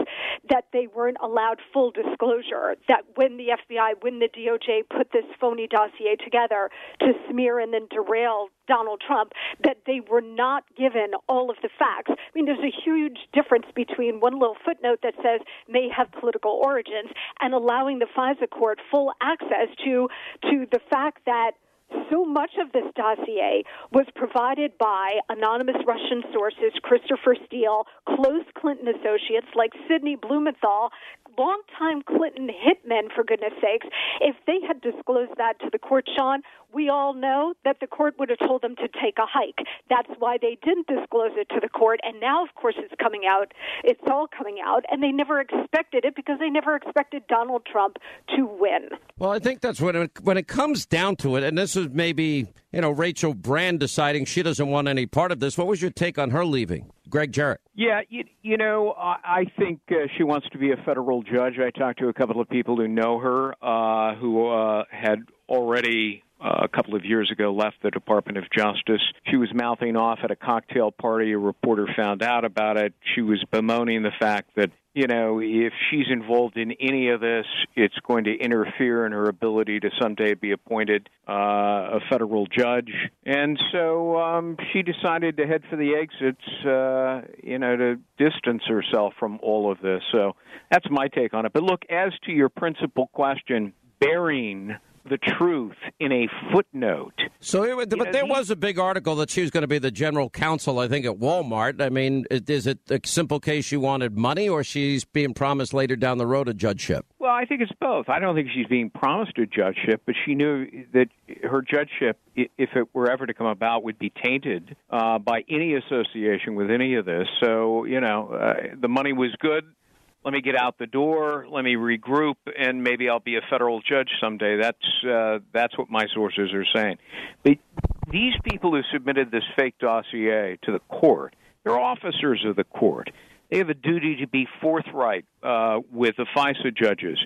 that they weren't allowed full disclosure. That when the FBI, when the DOJ put this phony dossier together to smear and then derail Donald Trump, that they were not given all of the facts. I mean, there's a huge difference between one little footnote that says may have political origins and allowing the FISA court full access to to the fact that so much of this dossier was provided by anonymous Russian sources, Christopher Steele, close Clinton associates like Sidney Blumenthal, longtime Clinton hitmen, for goodness sakes. If they had disclosed that to the court, Sean, we all know that the court would have told them to take a hike. That's why they didn't disclose it to the court. And now, of course, it's coming out. It's all coming out. And they never expected it because they never expected Donald Trump to win. Well, I think that's when it, when it comes down to it, and this is maybe, you know, Rachel Brand deciding she doesn't want any part of this. What was your take on her leaving? Gregg Jarrett. Yeah, you, you know, I, I think uh, she wants to be a federal judge. I talked to a couple of people who know her, uh, who uh, had already a couple of years ago left the Department of Justice. She was mouthing off at a cocktail party. A reporter found out about it. She was bemoaning the fact that, you know, if she's involved in any of this, it's going to interfere in her ability to someday be appointed uh, a federal judge. And so um, she decided to head for the exits, uh, you know, to distance herself from all of this. So that's my take on it. But look, as to your principal question, burying the truth in a footnote. So, it, but know, there was a big article that she was going to be the general counsel, I think, at Walmart. I mean, is it a simple case she wanted money, or she's being promised later down the road a judgeship? Well, I think it's both. I don't think she's being promised a judgeship, but she knew that her judgeship, if it were ever to come about, would be tainted uh, by any association with any of this. So, you know, uh, the money was good let me get out the door, let me regroup, and maybe I'll be a federal judge someday. That's uh, that's what my sources are saying. But these people who submitted this fake dossier to the court, they're officers of the court. They have a duty to be forthright uh, with the FISA judges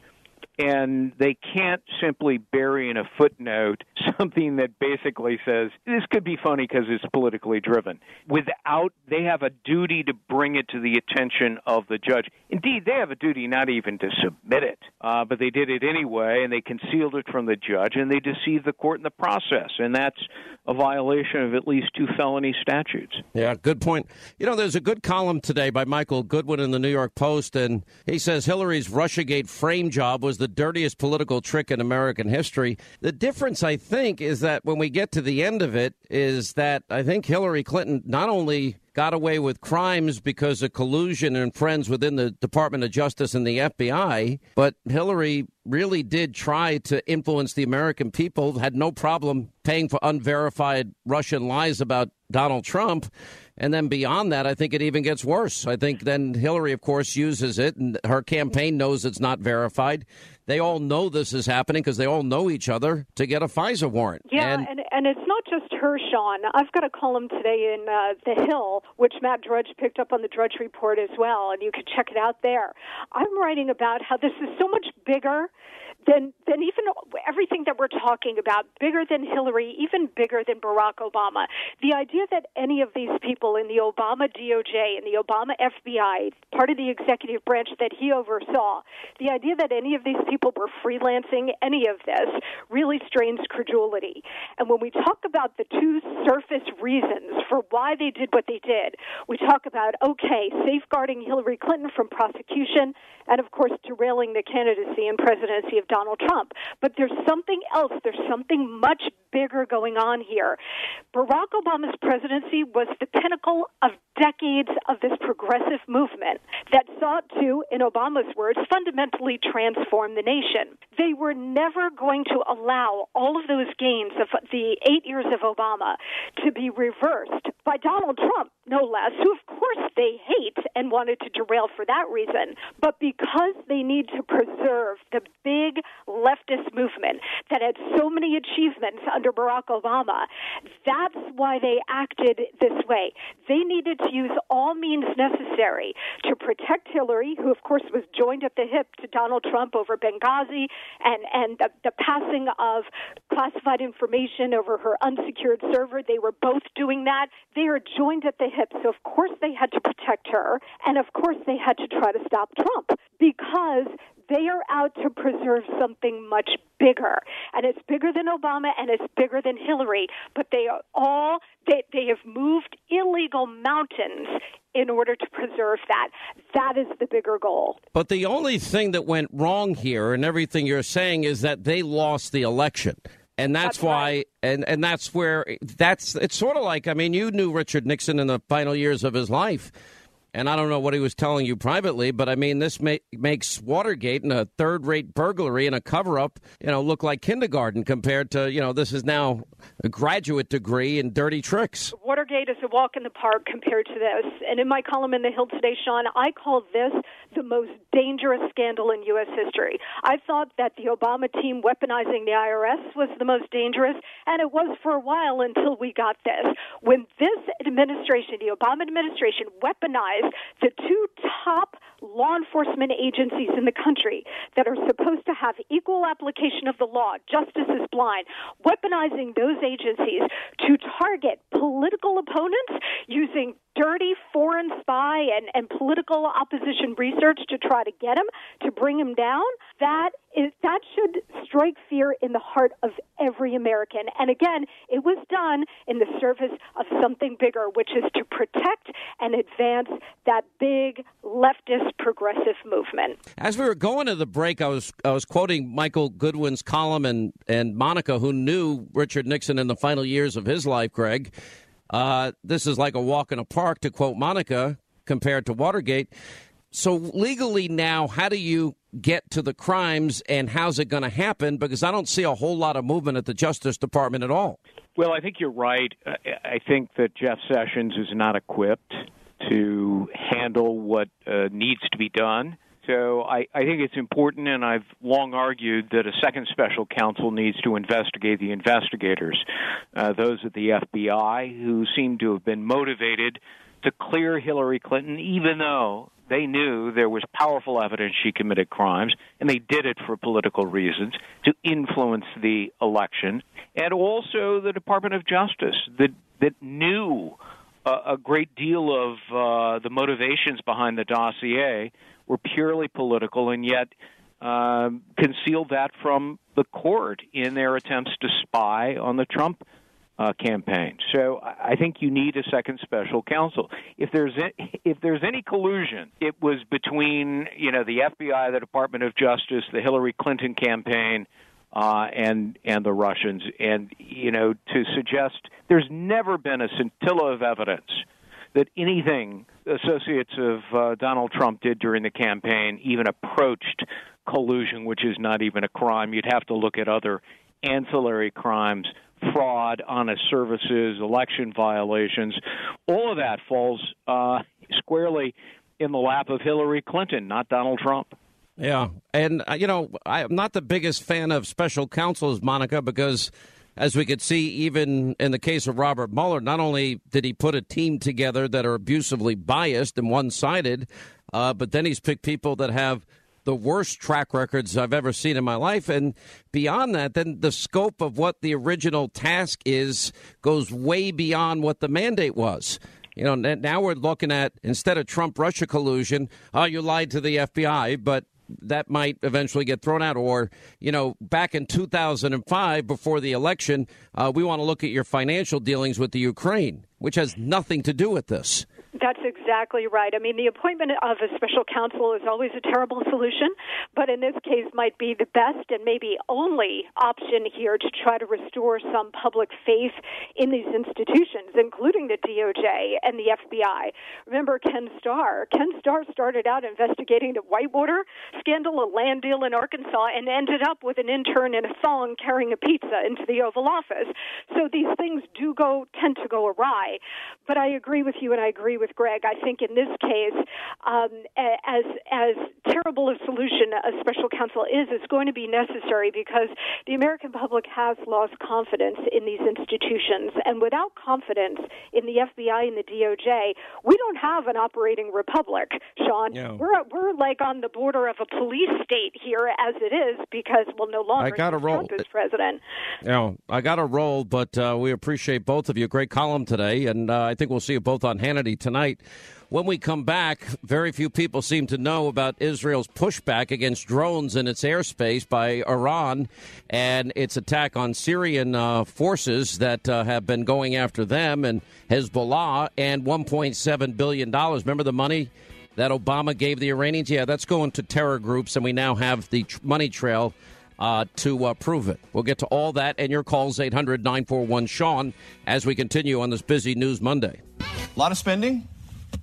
and they can't simply bury in a footnote something that basically says this could be funny because it's politically driven. Without they have a duty to bring it to the attention of the judge. Indeed they have a duty not even to submit it uh, but they did it anyway and they concealed it from the judge and they deceived the court in the process and that's a violation of at least two felony statutes. Yeah good point. You know there's a good column today by michael goodwin in the new york post and he says hillary's russiagate frame job was the the dirtiest political trick in American history. The difference, I think, is that when we get to the end of it, is that I think Hillary Clinton not only got away with crimes because of collusion and friends within the Department of Justice and the FBI, but Hillary really did try to influence the American people, had no problem paying for unverified Russian lies about Donald Trump. And then beyond that, I think it even gets worse. I think then Hillary, of course, uses it, and her campaign knows it's not verified. They all know this is happening because they all know each other to get a FISA warrant. Yeah, and, and, and it's not just her, Sean. I've got a column today in uh, The Hill, which Matt Drudge picked up on the Drudge Report as well, and you can check it out there. I'm writing about how this is so much bigger than than even everything that we're talking about, bigger than Hillary, even bigger than Barack Obama. The idea that any of these people in the Obama DOJ and the Obama FBI, part of the executive branch that he oversaw, the idea that any of these people were freelancing any of this really strains credulity. And when we talk about the two surface reasons for why they did what they did, we talk about okay, safeguarding Hillary Clinton from prosecution, and of course derailing the candidacy and presidency of Donald Trump. But there's something else. There's something much bigger going on here. Barack Obama's presidency was the pinnacle of decades of this progressive movement that sought to, in Obama's words, fundamentally transform the nation. They were never going to allow all of those gains of the eight years of Obama to be reversed by Donald Trump, no less, who, of course, they hate and wanted to derail for that reason. But because they need to preserve the big leftist movement that had so many achievements under Barack Obama, that's why they acted this way. They needed to use all means necessary to protect Hillary, who, of course, was joined at the hip to Donald Trump over Benghazi and, and the, the passing of classified information over her unsecured server. They were both doing that. They are joined at the hip. So, of course, they had to protect her. And, of course, they had to try to stop Trump because they are out to preserve something much bigger. And it's bigger than Obama and it's bigger than Hillary. But they are all, they, they have moved illegal mountains in order to preserve that. That is the bigger goal. But the only thing that went wrong here and everything you're saying is that they lost the election. And that's, that's why right. and and that's where that's it's sort of like I mean you knew Richard Nixon in the final years of his life and I don't know what he was telling you privately, but I mean, this ma- makes Watergate and a third rate burglary and a cover up, you know, look like kindergarten compared to, you know, this is now a graduate degree in dirty tricks. Watergate is a walk in the park compared to this. And in my column in The Hill today, Sean, I call this the most dangerous scandal in U.S. history. I thought that the Obama team weaponizing the IRS was the most dangerous, and it was for a while until we got this. When this administration, the Obama administration, weaponized the two top law enforcement agencies in the country that are supposed to have equal application of the law, justice is blind, weaponizing those agencies to target political opponents using dirty foreign spy and, and political opposition research to try to get him, to bring him down, that is that should strike fear in the heart of every American. And again, it was done in the service of something bigger, which is to protect and advance that big leftist progressive movement. As we were going to the break, I was I was quoting Michael Goodwin's column and and Monica, who knew Richard Nixon in the final years of his life. Greg, uh, this is like a walk in a park, to quote Monica, compared to Watergate. So legally now, how do you get to the crimes and how's it going to happen? Because I don't see a whole lot of movement at the Justice Department at all. Well, I think you're right. I think that Jeff Sessions is not equipped to handle what uh, needs to be done. So I, I think it's important, and I've long argued that a second special counsel needs to investigate the investigators, uh, those at the FBI who seem to have been motivated to clear Hillary Clinton, even though they knew there was powerful evidence she committed crimes, and they did it for political reasons to influence the election, and also the Department of Justice that that knew a, great deal of uh, the motivations behind the dossier were purely political, and yet um, concealed that from the court in their attempts to spy on the Trump uh, campaign. So I think you need a second special counsel. If there's if there's any collusion, it was between you know the FBI, the Department of Justice, the Hillary Clinton campaign, uh, and and the Russians. And you know to suggest there's never been a scintilla of evidence that anything associates of uh, Donald Trump did during the campaign even approached collusion, which is not even a crime. You'd have to look at other ancillary crimes fraud, honest services, election violations, all of that falls uh, squarely in the lap of Hillary Clinton, not Donald Trump. Yeah, and uh, you know, I'm not the biggest fan of special counsels, Monica, because as we could see, even in the case of Robert Mueller, not only did he put a team together that are abusively biased and one-sided, uh, but then he's picked people that have the worst track records I've ever seen in my life. And beyond that, then the scope of what the original task is goes way beyond what the mandate was. You know, now we're looking at instead of Trump Russia collusion, oh, you lied to the FBI, but that might eventually get thrown out. Or, you know, back in 2005, before the election, uh, we want to look at your financial dealings with the Ukraine, which has nothing to do with this. That's exactly right. I mean, the appointment of a special counsel is always a terrible solution, but in this case might be the best and maybe only option here to try to restore some public faith in these institutions, including the DOJ and the FBI. Remember Ken Starr? Ken Starr started out investigating the Whitewater scandal, a land deal in Arkansas, and ended up with an intern in a thong carrying a pizza into the Oval Office. So these things do go tend to go awry. But I agree with you, and I agree with Greg. I think in this case, um, as as terrible a solution a special counsel is, it's going to be necessary because the American public has lost confidence in these institutions, and without confidence in the FBI and the DOJ, we don't have an operating republic. Sean, we're we're like on the border of a police state here as it is because well, no longer I got to roll. Trump is president. Yeah, you know, I got to roll, but uh, we appreciate both of you. Great column today, and uh, I think we'll see you both on Hannity tonight. When we come back, very few people seem to know about Israel's pushback against drones in its airspace by Iran and its attack on Syrian uh, forces that uh, have been going after them and Hezbollah and $1.7 billion. Remember the money that Obama gave the Iranians? Yeah, that's going to terror groups, and we now have the tr- money trail uh, to uh, prove it. We'll get to all that and your calls 800 941 Sean as we continue on this busy News Monday. A lot of spending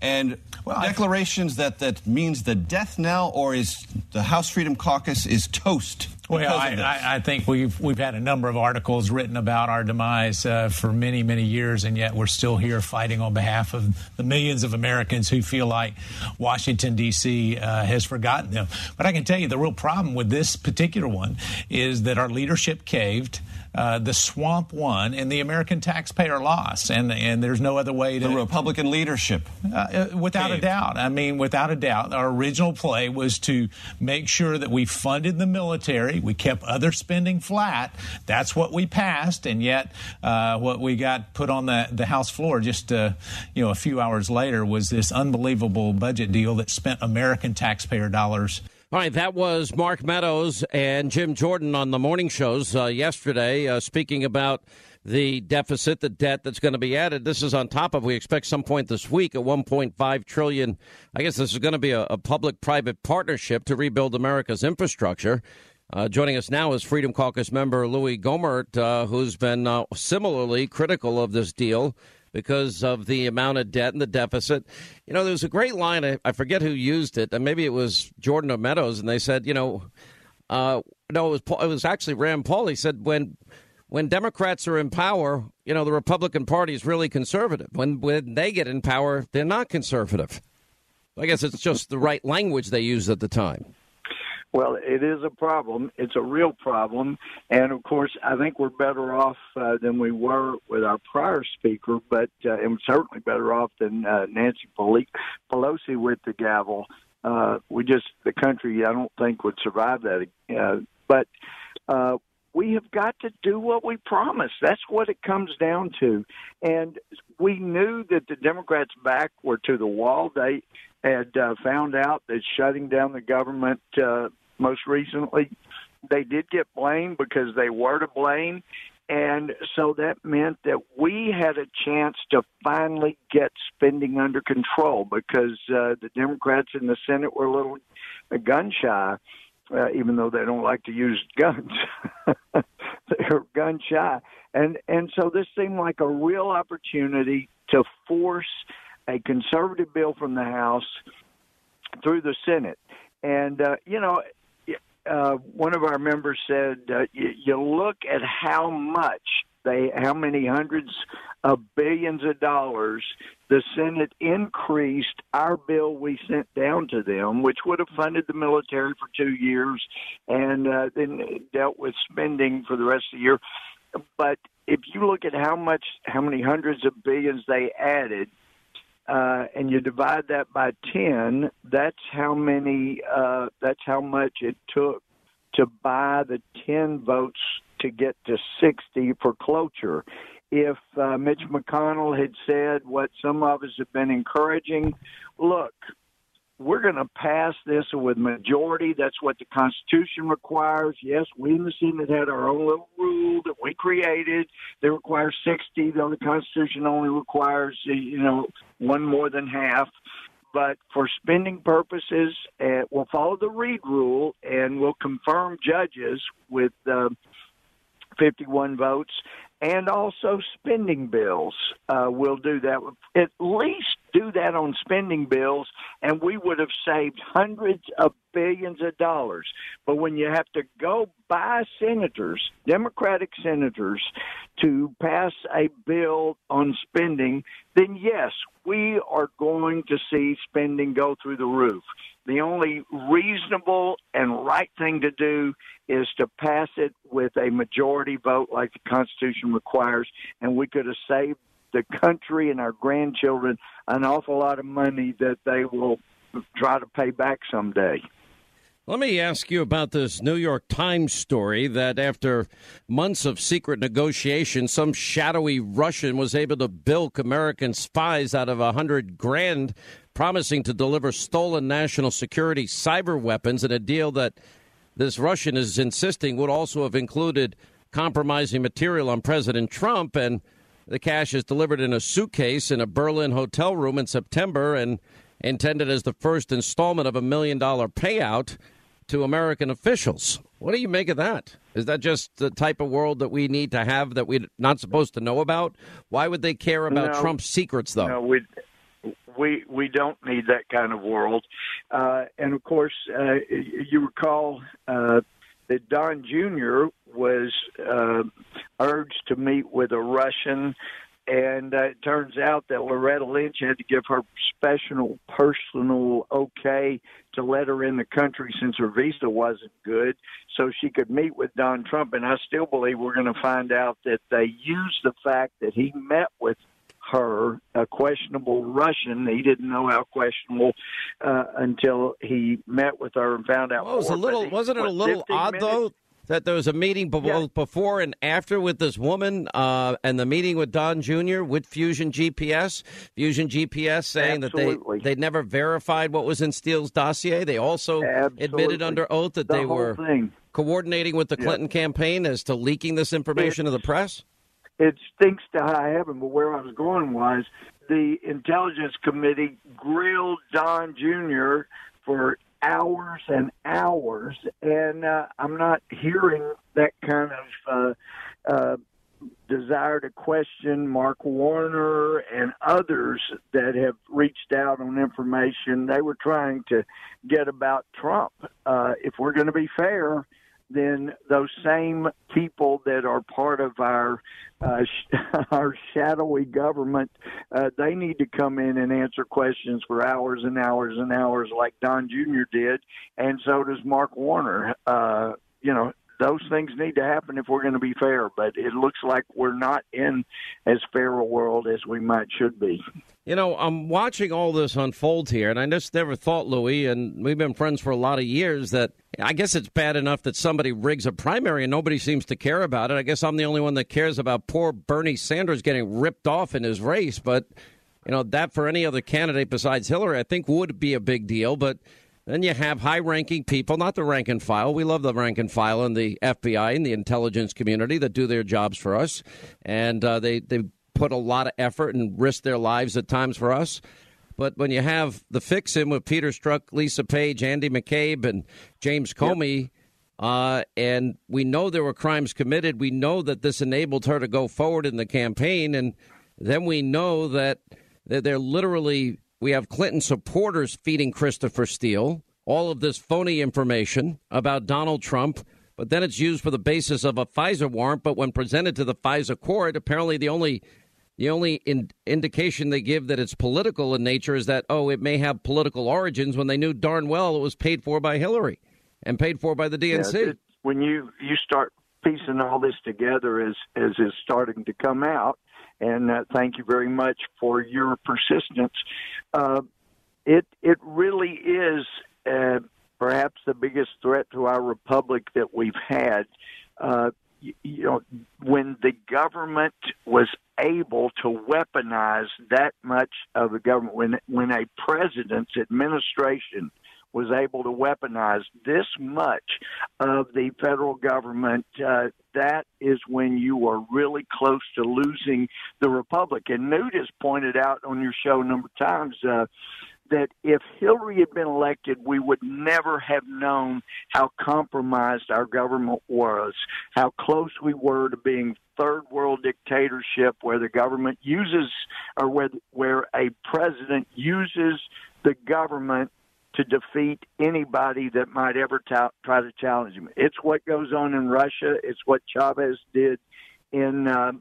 and well, declarations that that means the death knell or is the House Freedom Caucus is toast. Well, I, I, I, think we've we've had a number of articles written about our demise uh, for many many years, and yet we're still here fighting on behalf of the millions of Americans who feel like Washington D.C. Uh, has forgotten them. But I can tell you the real problem with this particular one is that our leadership caved. Uh, the swamp won and the American taxpayer lost, and and there's no other way to the Republican leadership, uh, uh without caved. a doubt. I mean, without a doubt, our original play was to make sure that we funded the military, we kept other spending flat. That's what we passed, and yet uh, what we got put on the the House floor just uh, you know a few hours later was this unbelievable budget deal that spent American taxpayer dollars right, that was Mark Meadows and Jim Jordan on the morning shows uh, yesterday, uh, speaking about the deficit, the debt that's going to be added. This is on top of we expect some point this week at 1.5 trillion. I guess this is going to be a, a public-private partnership to rebuild America's infrastructure. Uh, joining us now is Freedom Caucus member Louis Gohmert, uh, who's been uh, similarly critical of this deal because of the amount of debt and the deficit. You know, there was a great line, I, I forget who used it, and maybe it was Jordan or Meadows, and they said, you know, uh, no, it was Paul, it was actually Rand Paul. He said when when Democrats are in power, you know, the Republican Party is really conservative. When when they get in power, they're not conservative. I guess it's just the right language they used at the time. Well, it is a problem. It's a real problem. And of course, I think we're better off uh, than we were with our prior speaker, but uh, and certainly better off than uh, Nancy Pelosi with the gavel. Uh, we just, the country, I don't think would survive that. Uh, but uh, we have got to do what we promised. That's what it comes down to. And we knew that the Democrats' back were to the wall. They had uh, found out that shutting down the government uh, most recently. They did get blamed because they were to blame. And so that meant that we had a chance to finally get spending under control because uh, the Democrats in the Senate were a little gun shy, uh, even though they don't like to use guns. They're gun shy. And, and so this seemed like a real opportunity to force a conservative bill from the House through the Senate. And, uh, you know, uh, one of our members said, uh, you, you look at how much they, how many hundreds of billions of dollars the Senate increased our bill we sent down to them, which would have funded the military for two years and uh, then dealt with spending for the rest of the year. But if you look at how much, how many hundreds of billions they added, uh, and you divide that by 10, that's how many, uh, that's how much it took to buy the 10 votes to get to 60 for cloture. If uh, Mitch McConnell had said what some of us have been encouraging, look, we're going to pass this with majority. That's what the Constitution requires. Yes, we in the Senate had our own little rule that we created. They require 60, though the Constitution only requires, you know, one more than half. But for spending purposes, uh, we'll follow the Reid rule and we'll confirm judges with uh, 51 votes and also spending bills. Uh, we'll do that. At least do that on spending bills, and we would have saved hundreds of billions of dollars. But when you have to go by senators, Democratic senators, to pass a bill on spending, then yes, we are going to see spending go through the roof. The only reasonable and right thing to do is to pass it with a majority vote like the Constitution requires, and we could have saved the country and our grandchildren an awful lot of money that they will try to pay back someday. Let me ask you about this New York Times story that after months of secret negotiation, some shadowy Russian was able to bilk American spies out of a hundred grand, promising to deliver stolen national security cyber weapons in a deal that this Russian is insisting would also have included compromising material on President Trump. And the cash is delivered in a suitcase in a Berlin hotel room in September and intended as the first installment of a million dollar payout to American officials. What do you make of that? Is that just the type of world that we need to have that we're not supposed to know about? Why would they care about No. Trump's secrets, though? No, we we we don't need that kind of world. Uh, and of course, uh, you recall uh, that Don Jr. was uh, urged to meet with a Russian. And uh, it turns out that Loretta Lynch had to give her special personal okay to let her in the country since her visa wasn't good, so she could meet with Don Trump. And I still believe we're going to find out that they used the fact that he met with her, a questionable Russian. He didn't know how questionable uh, until he met with her and found out. Well, it was a more. Little, wasn't it a little odd minutes? though that there was a meeting both before and after with this woman, uh, and the meeting with Don Jr. with Fusion GPS, Fusion GPS saying Absolutely. that they they never verified what was in Steele's dossier. They also admitted under oath that The they were thing. coordinating with the Yeah. Clinton campaign as to leaking this information to the press. It stinks to high heaven. But where I was going was the Intelligence Committee grilled Don Jr. for hours and hours, and uh, I'm not hearing that kind of uh, uh, desire to question Mark Warner and others that have reached out on information. They were trying to get about Trump. Uh, if we're going to be fair, then those same people that are part of our uh, sh- our shadowy government, uh, they need to come in and answer questions for hours and hours and hours, like Don Jr. did, and so does Mark Warner. Uh, you know, those things need to happen if we're going to be fair. But it looks like we're not in as fair a world as we might should be. You know, I'm watching all this unfold here, and I just never thought, Louis, and we've been friends for a lot of years, that I guess it's bad enough that somebody rigs a primary and nobody seems to care about it. I guess I'm the only one that cares about poor Bernie Sanders getting ripped off in his race, but, you know, that for any other candidate besides Hillary, I think would be a big deal. But then you have high ranking people, not the rank and file. We love the rank and file in the FBI and the intelligence community that do their jobs for us. And uh, they, they put a lot of effort and risk their lives at times for us. But when you have the fix in with Peter Strzok, Lisa Page, Andy McCabe, and James Comey, uh, and we know there were crimes committed, we know that this enabled her to go forward in the campaign, and then we know that that they're literally we have Clinton supporters feeding Christopher Steele all of this phony information about Donald Trump, but then it's used for the basis of a FISA warrant. But when presented to the FISA court, apparently the only the only in, indication they give that it's political in nature is that oh, it may have political origins when they knew darn well it was paid for by Hillary and paid for by the DNC. Yeah, when you you start piecing all this together as as is starting to come out, and uh, thank you very much for your persistence. Uh, it it really is uh, perhaps the biggest threat to our republic that we've had. Uh, you, you know, when the government was able to weaponize that much of the government, when when a president's administration was able to weaponize this much of the federal government, uh, that is when you are really close to losing the republic. And Newt has pointed out on your show a number of times. Uh, that if Hillary had been elected, we would never have known how compromised our government was, how close we were to being third world dictatorship, where the government uses, or where where a president uses the government to defeat anybody that might ever ta- try to challenge him. It's what goes on in Russia. It's what Chavez did in uh,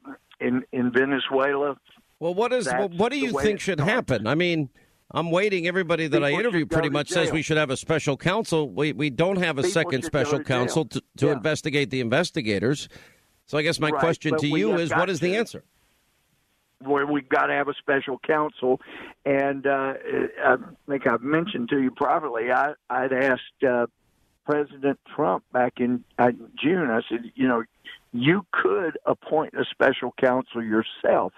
in in Venezuela. Well, what is That's what do you think should starts. happen? I mean, I'm waiting. Everybody that I interview pretty much says we should have a special counsel. We we don't have a People second special to counsel to, to Yeah. investigate the investigators. So I guess my Right, question to you is, what is the answer? Where we've got to have a special counsel. And uh, I think I've mentioned to you privately, I, I'd asked uh, President Trump back in uh, June, I said, you know, you could appoint a special counsel yourself.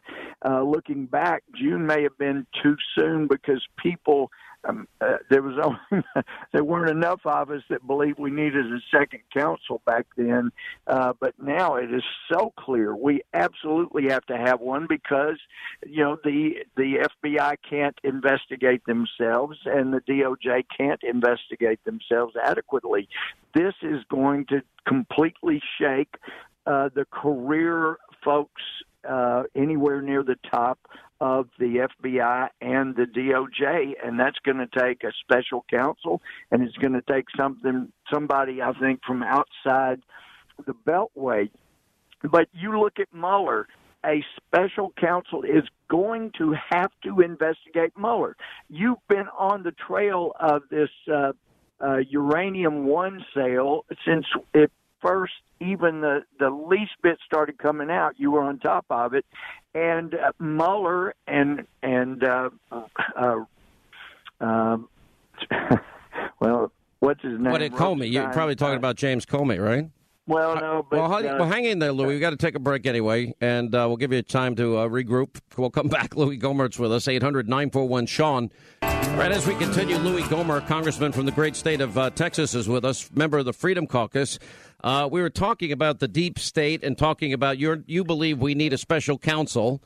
Uh, looking back, June may have been too soon because people um, uh, there was only there weren't enough of us that believed we needed a second counsel back then, uh, but now it is so clear we absolutely have to have one because you know the the FBI can't investigate themselves and the DOJ can't investigate themselves adequately. This is going to completely shake uh, the career folks uh, anywhere near the top of the FBI and the DOJ, and that's going to take a special counsel, and it's going to take something, somebody I think from outside the Beltway. But you look at Mueller. A special counsel is going to have to investigate Mueller. You've been on the trail of this uh, uh, uranium one sale since it first even the the least bit started coming out, you were on top of it. And uh, Mueller and and uh, uh, uh, well, what's his name? What did Comey? You're probably talking about James Comey, right? Well, no, but well, uh, well, hang in there, Louis. We've got to take a break anyway, and uh, we'll give you time to uh, regroup. We'll come back. Louis Gohmert's with us. 800-941 Sean. Right as we continue, Louis Gohmert, congressman from the great state of uh, Texas, is with us, member of the Freedom Caucus. Uh, we were talking about the deep state and talking about your. You believe we need a special counsel.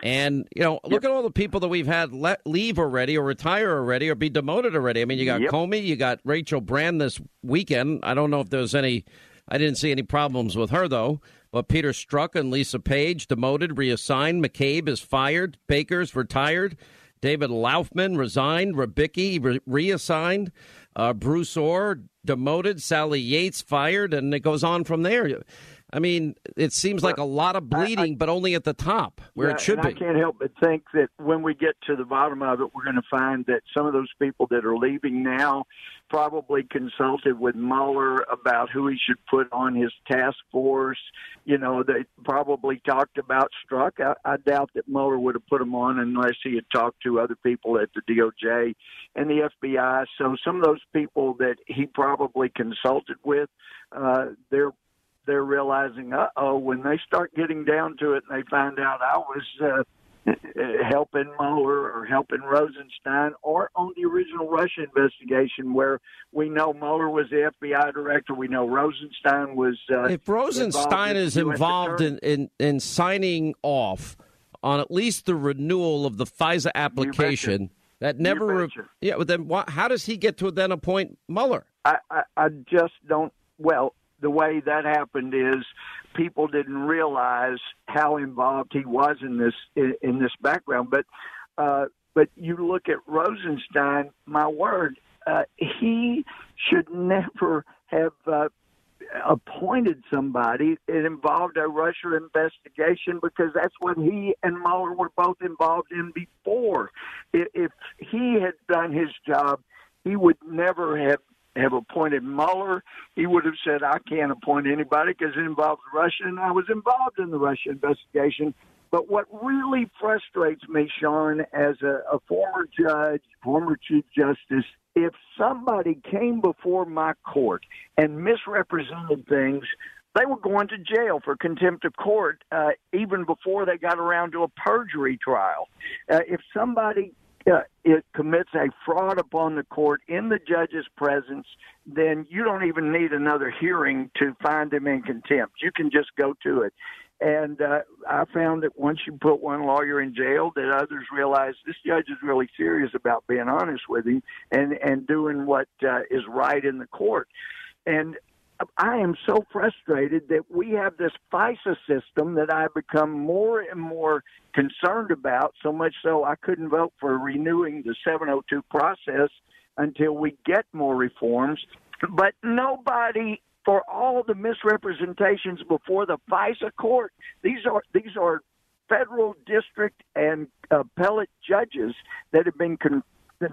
And you know, look yep. at all the people that we've had let leave already, or retire already, or be demoted already. I mean, you got yep. Comey, you got Rachel Brand this weekend. I don't know if there's any I didn't see any problems with her, though. But Peter Strzok and Lisa Page demoted, reassigned. McCabe is fired. Baker's retired. David Laufman resigned. Rybicki re- reassigned. Uh, Bruce Ohr demoted. Sally Yates fired. And it goes on from there. I mean, it seems like a lot of bleeding, I, I, but only at the top where yeah, it should be. I can't help but think that when we get to the bottom of it, we're going to find that some of those people that are leaving now probably consulted with Mueller about who he should put on his task force. You know, they probably talked about Strzok. I, I doubt that Mueller would have put him on unless he had talked to other people at the DOJ and the FBI. So some of those people that he probably consulted with, uh, they're they're realizing, uh oh, when they start getting down to it and they find out I was uh, helping Mueller or helping Rosenstein or on the original Russia investigation where we know Mueller was the FBI director, we know Rosenstein was. Uh, if Rosenstein is involved in, in, in signing off on at least the renewal of the FISA application. That never, re- yeah. But then, why, how does he get to then appoint Mueller? I, I, I just don't. Well, the way that happened is people didn't realize how involved he was in this in, in this background. But uh, but you look at Rosenstein, my word, uh, he should never have. Uh, appointed somebody it involved a Russia investigation because that's what he and Mueller were both involved in before. If he had done his job, he would never have have appointed Mueller, he would have said, I can't appoint anybody because it involves Russia, and I was involved in the Russia investigation. But what really frustrates me, Sean, as a, a former judge, former Chief Justice, if somebody came before my court and misrepresented things, they were going to jail for contempt of court uh, even before they got around to a perjury trial. Uh, if somebody it commits a fraud upon the court in the judge's presence, then you don't even need another hearing to find him in contempt. You can just go to it. And uh, I found that once you put one lawyer in jail, that others realize this judge is really serious about being honest with him and and doing what uh, is right in the court. And I am so frustrated that we have this FISA system that I've become more and more concerned about, so much so I couldn't vote for renewing the 702 process until we get more reforms. But nobody for all the misrepresentations before the FISA court, these are these are federal district and appellate judges that have been con-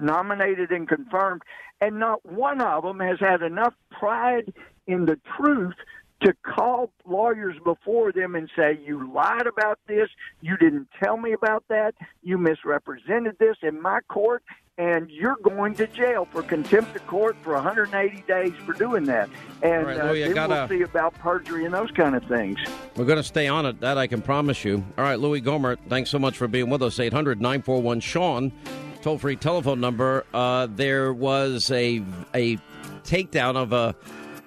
nominated and confirmed, and not one of them has had enough pride in the truth to call lawyers before them and say, You lied about this, you didn't tell me about that, you misrepresented this in my court, and you're going to jail for contempt of court for 180 days for doing that. And right, uh, then gotta... we'll see about perjury and those kind of things. We're going to stay on it, that I can promise you. All right, Louis Gohmert, thanks so much for being with us. 800 941 Sean. Toll free telephone number. Uh, there was a a takedown of a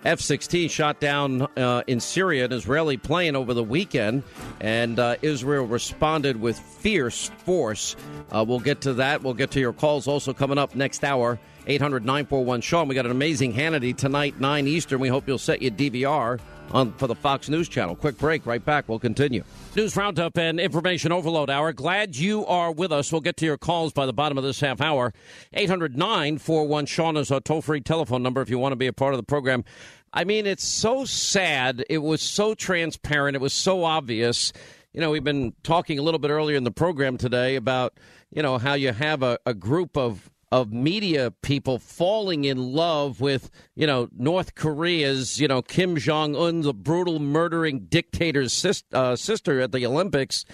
F 16 shot down uh, in Syria, an Israeli plane over the weekend, and uh, Israel responded with fierce force. Uh, we'll get to that. We'll get to your calls also coming up next hour. 800 941 Sean. We got an amazing Hannity tonight, 9 Eastern. We hope you'll set your DVR on for the Fox News Channel. Quick break, right back. We'll continue. News Roundup and Information Overload Hour. Glad you are with us. We'll get to your calls by the bottom of this half hour. 800 941 Sean is our toll free telephone number if you want to be a part of the program. I mean, it's so sad. It was so transparent. It was so obvious. You know, we've been talking a little bit earlier in the program today about, you know, how you have a, a group of of media people falling in love with, you know, North Korea's, you know, Kim Jong Un, the brutal murdering dictator's sis- uh, sister at the Olympics.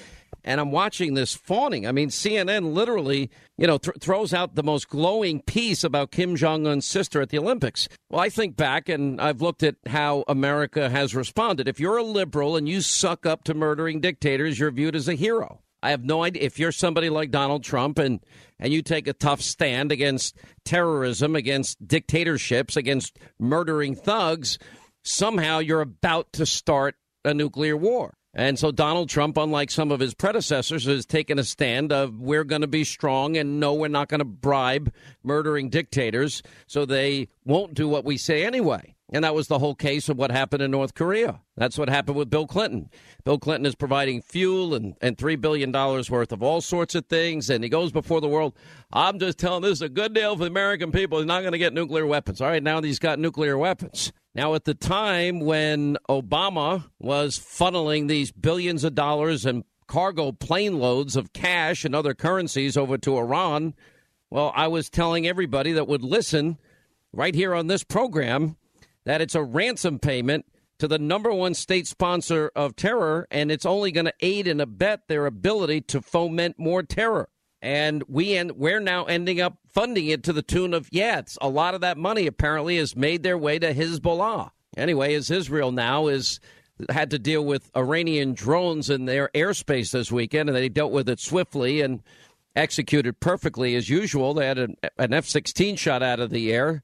And I'm watching this fawning. I mean, CNN literally, you know, th- throws out the most glowing piece about Kim Jong Un's sister at the Olympics. Well, I think back and I've looked at how America has responded. If you're a liberal and you suck up to murdering dictators, you're viewed as a hero. I have no idea if you're somebody like Donald Trump and and you take a tough stand against terrorism, against dictatorships, against murdering thugs, somehow you're about to start a nuclear war. And so Donald Trump, unlike some of his predecessors, has taken a stand of we're going to be strong and no, we're not going to bribe murdering dictators, so they won't do what we say anyway. And that was the whole case of what happened in North Korea. That's what happened with Bill Clinton. Bill Clinton is providing fuel and, and $3 billion worth of all sorts of things. And he goes before the world. I'm just telling this is a good deal for the American people. He's not going to get nuclear weapons. All right, now he's got nuclear weapons. Now, at the time when Obama was funneling these billions of dollars and cargo plane loads of cash and other currencies over to Iran, well, I was telling everybody that would listen right here on this program that it's a ransom payment to the number one state sponsor of terror, and it's only going to aid and abet their ability to foment more terror. And we end, we're now ending up funding it to the tune of yeah, it's a lot of that money apparently has made their way to Hezbollah. Anyway, as Israel now is had to deal with Iranian drones in their airspace this weekend, and they dealt with it swiftly and executed perfectly as usual. They had an, an F 16 shot out of the air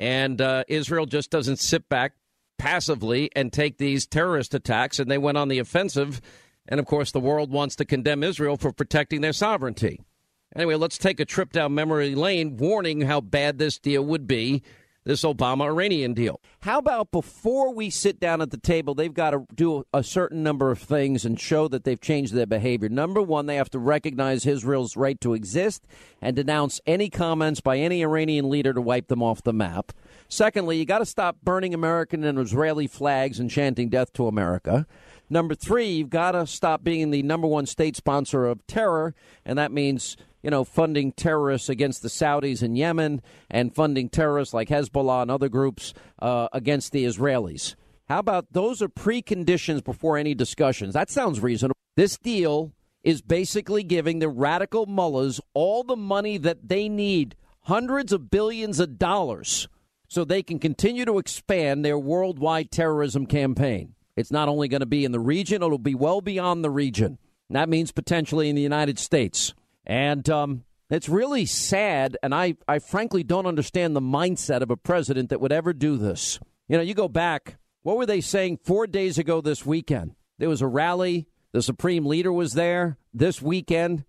and uh, Israel just doesn't sit back passively and take these terrorist attacks, and they went on the offensive. And of course, the world wants to condemn Israel for protecting their sovereignty. Anyway, let's take a trip down memory lane, warning how bad this deal would be this Obama Iranian deal. How about before we sit down at the table, they've got to do a certain number of things and show that they've changed their behavior. Number one, they have to recognize Israel's right to exist and denounce any comments by any Iranian leader to wipe them off the map. Secondly, you got to stop burning American and Israeli flags and chanting death to America. Number three, you've got to stop being the number one state sponsor of terror, and that means you know, funding terrorists against the Saudis in Yemen and funding terrorists like Hezbollah and other groups uh, against the Israelis. How about those are preconditions before any discussions? That sounds reasonable. This deal is basically giving the radical mullahs all the money that they need, hundreds of billions of dollars, so they can continue to expand their worldwide terrorism campaign. It's not only going to be in the region, it'll be well beyond the region. And that means potentially in the United States. And um, it's really sad, and I, I frankly don't understand the mindset of a president that would ever do this. You know, you go back, what were they saying four days ago this weekend? There was a rally, the supreme leader was there this weekend,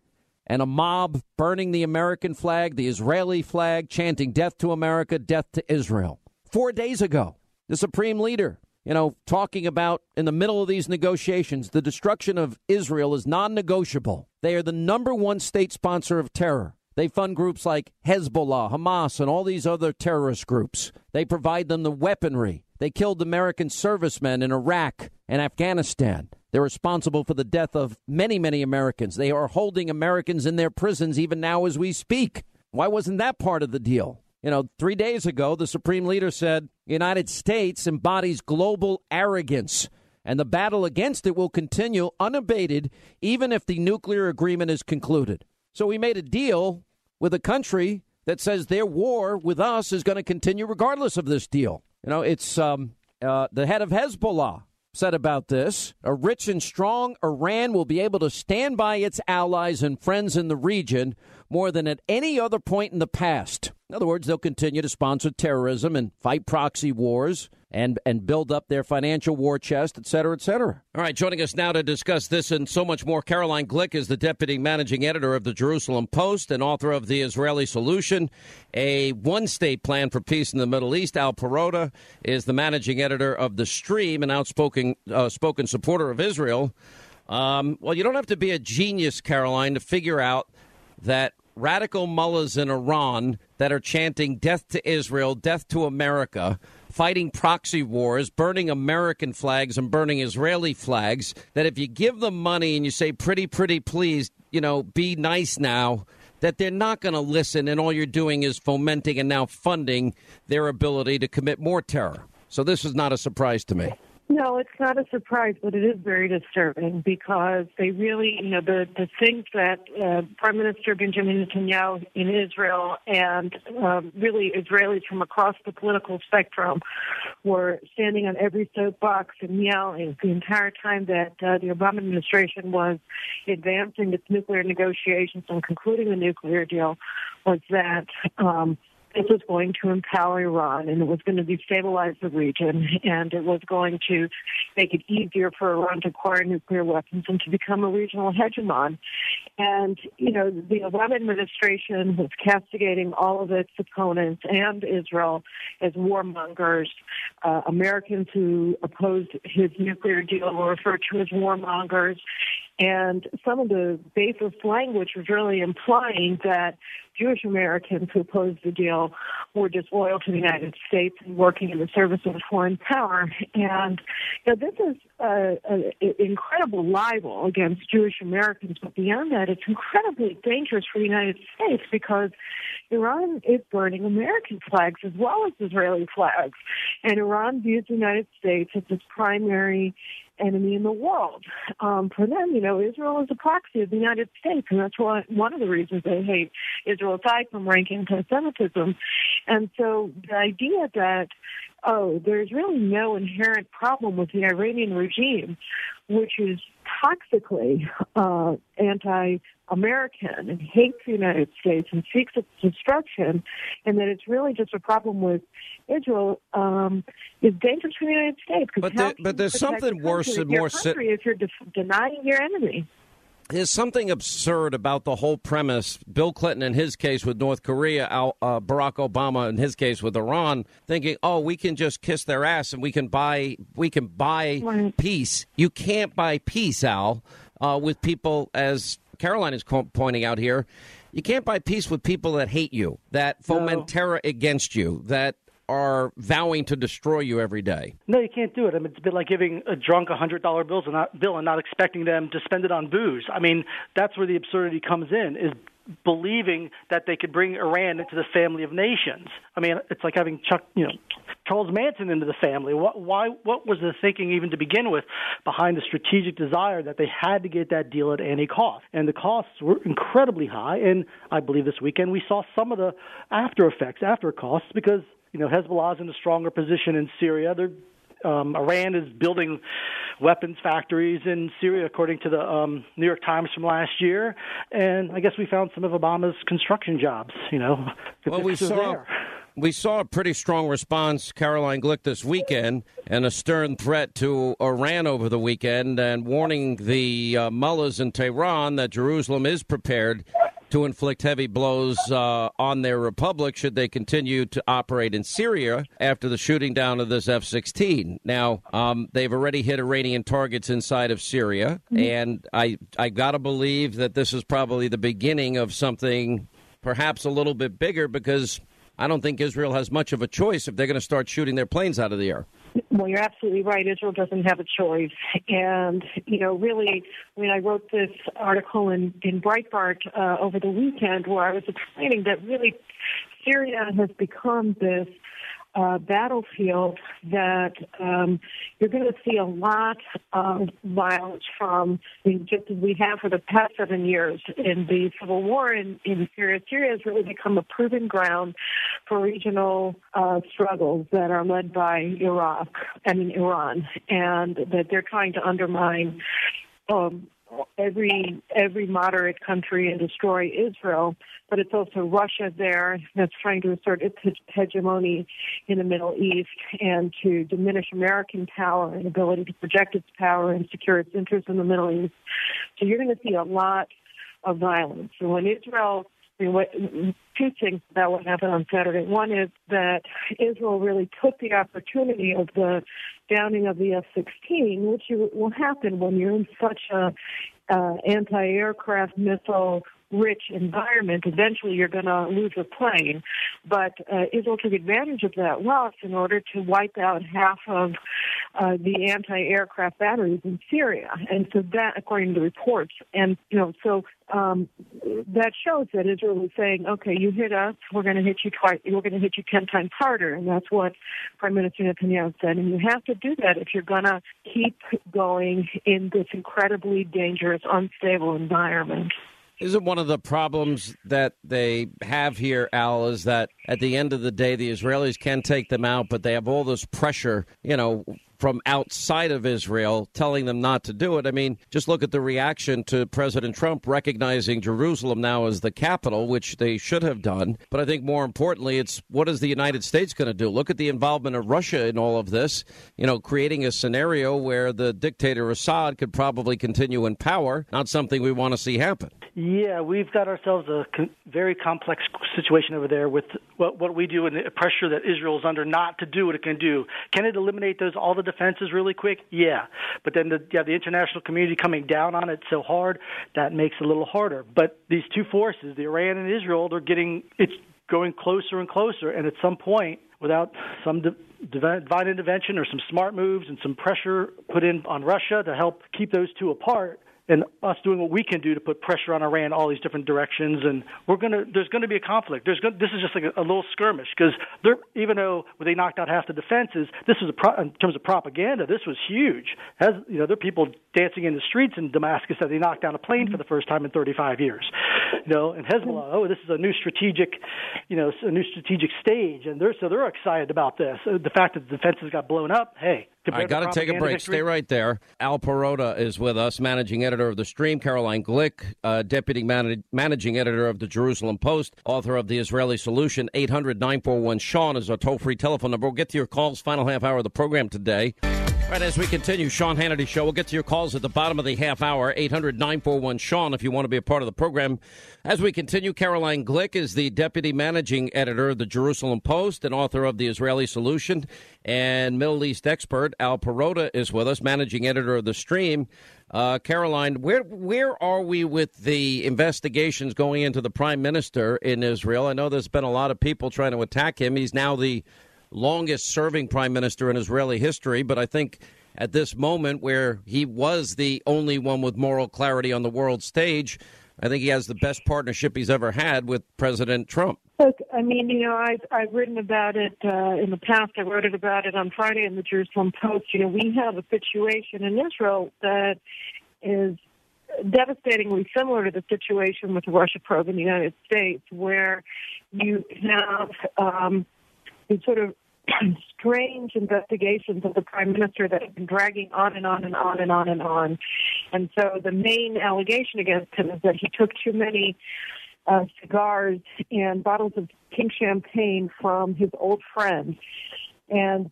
and a mob burning the American flag, the Israeli flag, chanting death to America, death to Israel. Four days ago, the supreme leader you know, talking about in the middle of these negotiations, the destruction of Israel is non negotiable. They are the number one state sponsor of terror. They fund groups like Hezbollah, Hamas, and all these other terrorist groups. They provide them the weaponry. They killed American servicemen in Iraq and Afghanistan. They're responsible for the death of many, many Americans. They are holding Americans in their prisons even now as we speak. Why wasn't that part of the deal? You know, three days ago, the Supreme Leader said United States embodies global arrogance, and the battle against it will continue unabated even if the nuclear agreement is concluded. So we made a deal with a country that says their war with us is going to continue regardless of this deal. You know, it's um, uh, the head of Hezbollah said about this a rich and strong Iran will be able to stand by its allies and friends in the region more than at any other point in the past. In other words, they'll continue to sponsor terrorism and fight proxy wars and and build up their financial war chest, et cetera, et cetera. All right, joining us now to discuss this and so much more, Caroline Glick is the deputy managing editor of the Jerusalem Post and author of The Israeli Solution, a one-state plan for peace in the Middle East. Al Perrotta is the managing editor of The Stream, an outspoken uh, spoken supporter of Israel. Um, well, you don't have to be a genius, Caroline, to figure out that radical mullahs in Iran that are chanting death to Israel, death to America, fighting proxy wars, burning American flags and burning Israeli flags, that if you give them money and you say, pretty, pretty, please, you know, be nice now, that they're not going to listen and all you're doing is fomenting and now funding their ability to commit more terror. So this is not a surprise to me. No, it's not a surprise, but it is very disturbing because they really, you know, the the things that uh, Prime Minister Benjamin Netanyahu in Israel and um, really Israelis from across the political spectrum were standing on every soapbox and yelling the entire time that uh, the Obama administration was advancing its nuclear negotiations and concluding the nuclear deal was that. Um, this was going to empower Iran and it was going to destabilize the region and it was going to make it easier for Iran to acquire nuclear weapons and to become a regional hegemon. And, you know, the Obama administration was castigating all of its opponents and Israel as warmongers. Uh, Americans who opposed his nuclear deal were referred to as warmongers. And some of the basest language was really implying that Jewish Americans who opposed the deal were disloyal to the United States and working in the service of a foreign power. And you know, this is an incredible libel against Jewish Americans, but beyond that, it's incredibly dangerous for the United States because Iran is burning American flags as well as Israeli flags. And Iran views the United States as its primary enemy in the world. Um, for them, you know, Israel is a proxy of the United States, and that's why one of the reasons they hate Israel, aside from rank anti-Semitism. And so the idea that oh, there's really no inherent problem with the Iranian regime, which is toxically uh, anti-American and hates the United States and seeks its destruction, and that it's really just a problem with Israel um, is dangerous for the United States. But, the, but there's something worse and more. Si- if you're de- denying your enemy there's something absurd about the whole premise. Bill Clinton, in his case with North Korea, uh, Barack Obama, in his case with Iran, thinking, "Oh, we can just kiss their ass and we can buy we can buy right. peace." You can't buy peace, Al, uh, with people as Caroline is pointing out here. You can't buy peace with people that hate you, that foment no. terror against you, that are vowing to destroy you every day. No, you can't do it. I mean, it's a bit like giving a drunk a hundred dollar bills and not bill and not expecting them to spend it on booze. I mean, that's where the absurdity comes in. Is believing that they could bring Iran into the family of nations. I mean, it's like having Chuck, you know, Charles Manson into the family. What, why? What was the thinking even to begin with behind the strategic desire that they had to get that deal at any cost? And the costs were incredibly high. And I believe this weekend we saw some of the after effects, after costs, because you know, Hezbollah is in a stronger position in Syria. They're um, Iran is building weapons factories in Syria, according to the um, New York Times from last year. And I guess we found some of Obama's construction jobs. You know, well, we saw. There. We saw a pretty strong response, Caroline Glick, this weekend, and a stern threat to Iran over the weekend, and warning the uh, mullahs in Tehran that Jerusalem is prepared to inflict heavy blows uh, on their republic should they continue to operate in Syria after the shooting down of this F 16. Now, um, they've already hit Iranian targets inside of Syria, mm-hmm. and I, I got to believe that this is probably the beginning of something perhaps a little bit bigger because I don't think Israel has much of a choice if they're going to start shooting their planes out of the air. Well, you're absolutely right. Israel doesn't have a choice. And, you know, really, when I wrote this article in, in Breitbart uh, over the weekend where I was explaining that really Syria has become this uh, battlefield that um, you're going to see a lot of violence from, I mean, just as we have for the past seven years in the civil war in, in Syria. Syria has really become a proven ground for regional uh, struggles that are led by Iraq, I mean Iran, and that they're trying to undermine um, every every moderate country and destroy Israel, but it's also Russia there that's trying to assert its hegemony in the Middle East and to diminish American power and ability to project its power and secure its interests in the Middle East. So you're going to see a lot of violence. And when Israel two things about what happened on Saturday. One is that Israel really took the opportunity of the downing of the F-16, which will happen when you're in such a uh, anti-aircraft missile rich environment, eventually you're going to lose a plane. But uh, Israel took advantage of that loss in order to wipe out half of uh, the anti-aircraft batteries in Syria, and so that, according to the reports, and you know, so um, that shows that Israel is saying, okay, you hit us, we're going to hit you twice, we're going to hit you ten times harder, and that's what Prime Minister Netanyahu said. And you have to do that if you're going to keep going in this incredibly dangerous, unstable environment. Isn't one of the problems that they have here, Al, is that at the end of the day, the Israelis can take them out, but they have all this pressure, you know, from outside of Israel telling them not to do it. I mean, just look at the reaction to President Trump recognizing Jerusalem now as the capital, which they should have done. But I think more importantly, it's what is the United States going to do? Look at the involvement of Russia in all of this, you know, creating a scenario where the dictator Assad could probably continue in power, not something we want to see happen. Yeah, we've got ourselves a con- very complex situation over there with what, what we do and the pressure that Israel is under not to do what it can do. Can it eliminate those all the defenses really quick? Yeah, but then the, yeah, the international community coming down on it so hard that makes it a little harder. But these two forces, the Iran and Israel, they're getting it's going closer and closer, and at some point, without some divine intervention or some smart moves and some pressure put in on Russia to help keep those two apart and us doing what we can do to put pressure on Iran all these different directions. And we're gonna there's going to be a conflict. There's going, this is just like a, a little skirmish because they're even though they knocked out half the defenses, this was a pro, in terms of propaganda. This was huge. Has you know there are people dancing in the streets in Damascus that they knocked down a plane for the first time in 35 years. You know, and Hezbollah, oh, this is a new strategic, you know, a new strategic stage, and they're so they're excited about this. The fact that the defenses got blown up, hey, I got to take a break. Victory. Stay right there. Al Perrotta is with us, managing editor of The Stream. Caroline Glick, uh, deputy man- managing editor of the Jerusalem Post, author of The Israeli Solution. 800 941 Sean is our toll free telephone number. We'll get to your calls, final half hour of the program today. Right, as we continue, Sean Hannity Show. We'll get to your calls at the bottom of the half hour, 800 941 Sean, if you want to be a part of the program. As we continue, Caroline Glick is the deputy managing editor of the Jerusalem Post and author of The Israeli Solution. And Middle East expert Al Perrotta is with us, managing editor of The Stream. Uh, Caroline, where where are we with the investigations going into the prime minister in Israel? I know there's been a lot of people trying to attack him. He's now the longest serving prime minister in Israeli history, but I think at this moment where he was the only one with moral clarity on the world stage, I think he has the best partnership he's ever had with President Trump. Look, I mean, you know, I've I've written about it uh, in the past. I wrote it about it on Friday in the Jerusalem Post. You know, we have a situation in Israel that is devastatingly similar to the situation with Russia probe in the United States, where you have um, sort of strange investigations of the prime minister that have been dragging on and on and on and on and on. And so the main allegation against him is that he took too many uh, cigars and bottles of pink champagne from his old friend. And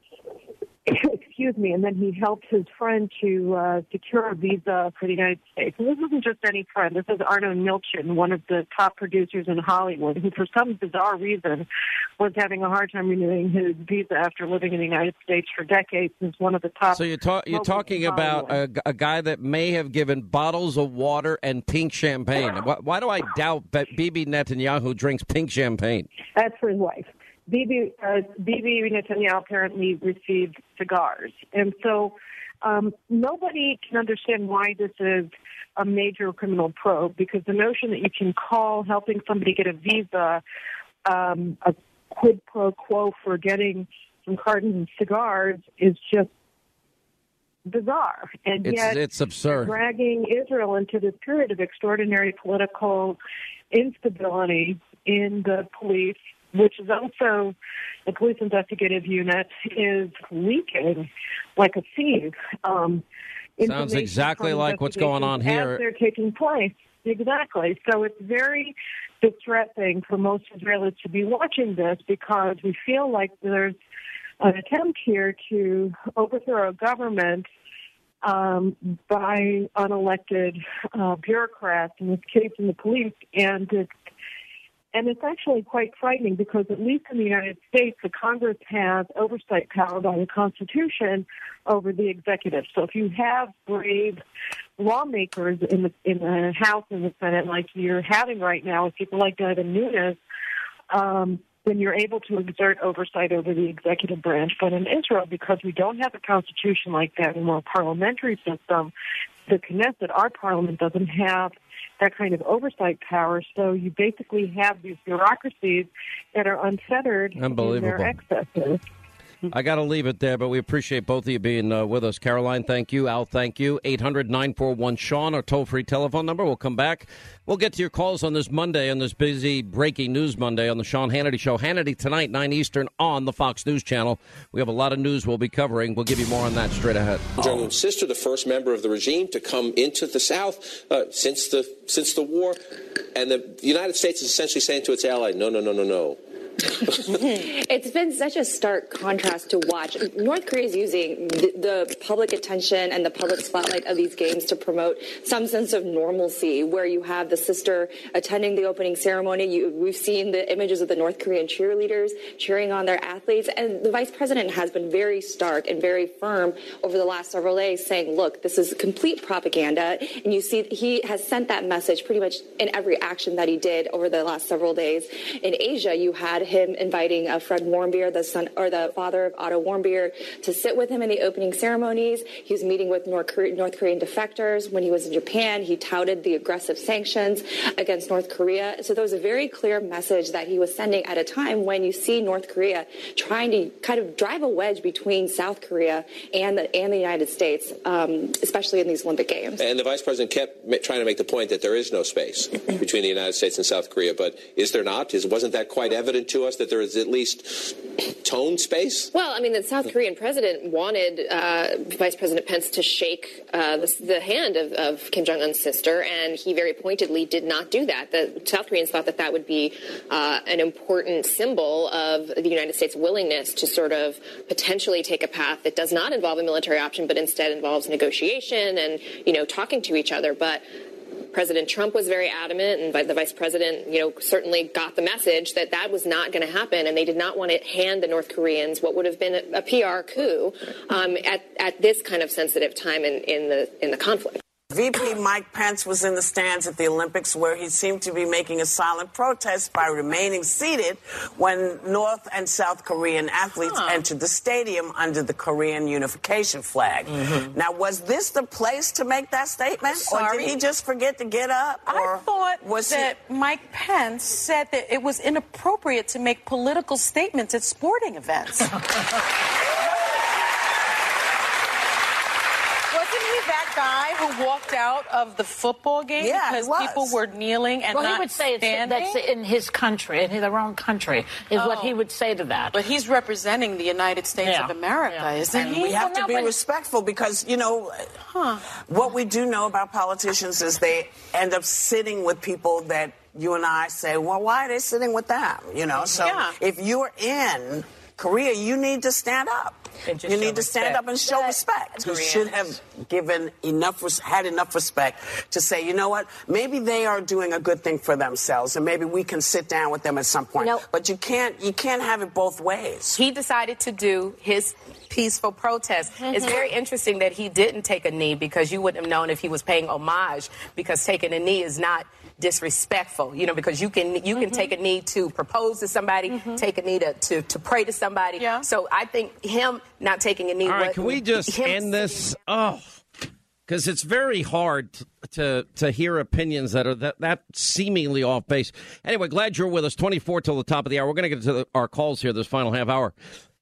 excuse me, and then he helped his friend to uh, secure a visa for the United States. And this isn't just any friend. This is Arnon Milchan, one of the top producers in Hollywood, who for some bizarre reason was having a hard time renewing his visa after living in the United States for decades. Is one of the top. So you're, ta- you're talking about a, a, guy that may have given bottles of water and pink champagne. Why, why do I doubt that Bibi Netanyahu drinks pink champagne? That's for his wife. Bibi, uh, Bibi Netanyahu apparently received cigars. And so um, nobody can understand why this is a major criminal probe because the notion that you can call helping somebody get a visa um, a quid pro quo for getting some cartons of cigars is just bizarre. And it's, yet, it's absurd. Dragging Israel into this period of extraordinary political instability in the police, which is also the police investigative unit, is leaking like a sieve. Um, Sounds exactly like what's going on here. As they're taking place. Exactly. So it's very distressing for most Israelis to be watching this because we feel like there's an attempt here to overthrow a government um, by unelected uh, bureaucrats, in this case, in the police, and it's and it's actually quite frightening because at least in the United States, the Congress has oversight power by the Constitution over the executive. So if you have brave lawmakers in the in the House and the Senate, like you're having right now with people like Devin Nunes, um, then you're able to exert oversight over the executive branch. But in Israel, because we don't have a constitution like that and we're a parliamentary system, the Knesset, our parliament, doesn't have that kind of oversight power. So you basically have these bureaucracies that are unfettered in their excesses. I got to leave it there, but we appreciate both of you being uh, with us. Caroline, thank you. Al, thank you. 800 941 Sean, our toll free telephone number. We'll come back. We'll get to your calls on this Monday, on this busy breaking news Monday on the Sean Hannity Show. Hannity tonight, 9 Eastern on the Fox News Channel. We have a lot of news we'll be covering. We'll give you more on that straight ahead. Sister, the first member of the regime to come into the South uh, since the since the war, and the United States is essentially saying to its ally, no, no, no, no, no. it's been such a stark contrast to watch. North Korea is using the, the, public attention and the public spotlight of these games to promote some sense of normalcy, where you have the sister attending the opening ceremony. You, we've seen the images of the North Korean cheerleaders cheering on their athletes, and the vice president has been very stark and very firm over the last several days, saying, "Look, this is complete propaganda." And you see, he has sent that message pretty much in every action that he did over the last several days. In Asia, you had him inviting uh, Fred Warmbier, the son or the father of Otto Warmbier, to sit with him in the opening ceremonies. He was meeting with North, Korean, North Korean defectors. When he was in Japan, he touted the aggressive sanctions against North Korea. So there was a very clear message that he was sending at a time when you see North Korea trying to kind of drive a wedge between South Korea and the, and the United States, um, especially in these Olympic Games. And the vice president kept trying to make the point that there is no space between the United States and South Korea. But is there not? Is, wasn't that quite evident to us that there is at least tone space? Well, I mean, the South Korean president wanted uh, Vice President Pence to shake uh, the, the, hand of, of Kim Jong Un's sister, and he very pointedly did not do that. The South Koreans thought that that would be uh, an important symbol of the United States' willingness to sort of potentially take a path that does not involve a military option, but instead involves negotiation and you know talking to each other. But President Trump was very adamant, and the vice president, you know, certainly got the message that that was not going to happen, and they did not want to hand the North Koreans what would have been a, a PR coup um, at at this kind of sensitive time in, in the in the conflict. VP Mike Pence was in the stands at the Olympics where he seemed to be making a silent protest by remaining seated when North and South Korean athletes huh. entered the stadium under the Korean unification flag. Mm-hmm. Now, was this the place to make that statement? Or did he just forget to get up? I thought was that he... Mike Pence said that it was inappropriate to make political statements at sporting events. guy who walked out of the football game yeah, because people were kneeling and well, not he would say standing? that's in his country, in their own country, is oh. what he oh. would say to that. But he's representing the United States yeah. of America, yeah. isn't and he? We have well, to no, be respectful because you know huh. what we do know about politicians is they end up sitting with people that you and I say, well, why are they sitting with them? You know, so yeah. if you're in Korea, you need to stand up. You need to stand up and show respect. You should have given enough, had enough respect to say, you know what, maybe they are doing a good thing for themselves, and maybe we can sit down with them at some point. but you can't, you can't have it both ways. He decided to do his peaceful protest. Mm-hmm. It's very interesting that he didn't take a knee because you wouldn't have known if he was paying homage because taking a knee is not disrespectful, you know, because you can you can mm-hmm. take a knee to propose to somebody, mm-hmm. take a knee to, to, to, pray to somebody. Yeah. So I think him not taking a knee. All right, can we just end this? Oh, because it's very hard to to hear opinions that are that, that seemingly off base. Anyway, glad you're with us. Twenty four till the top of the hour. We're going to get to the, our calls here this final half hour.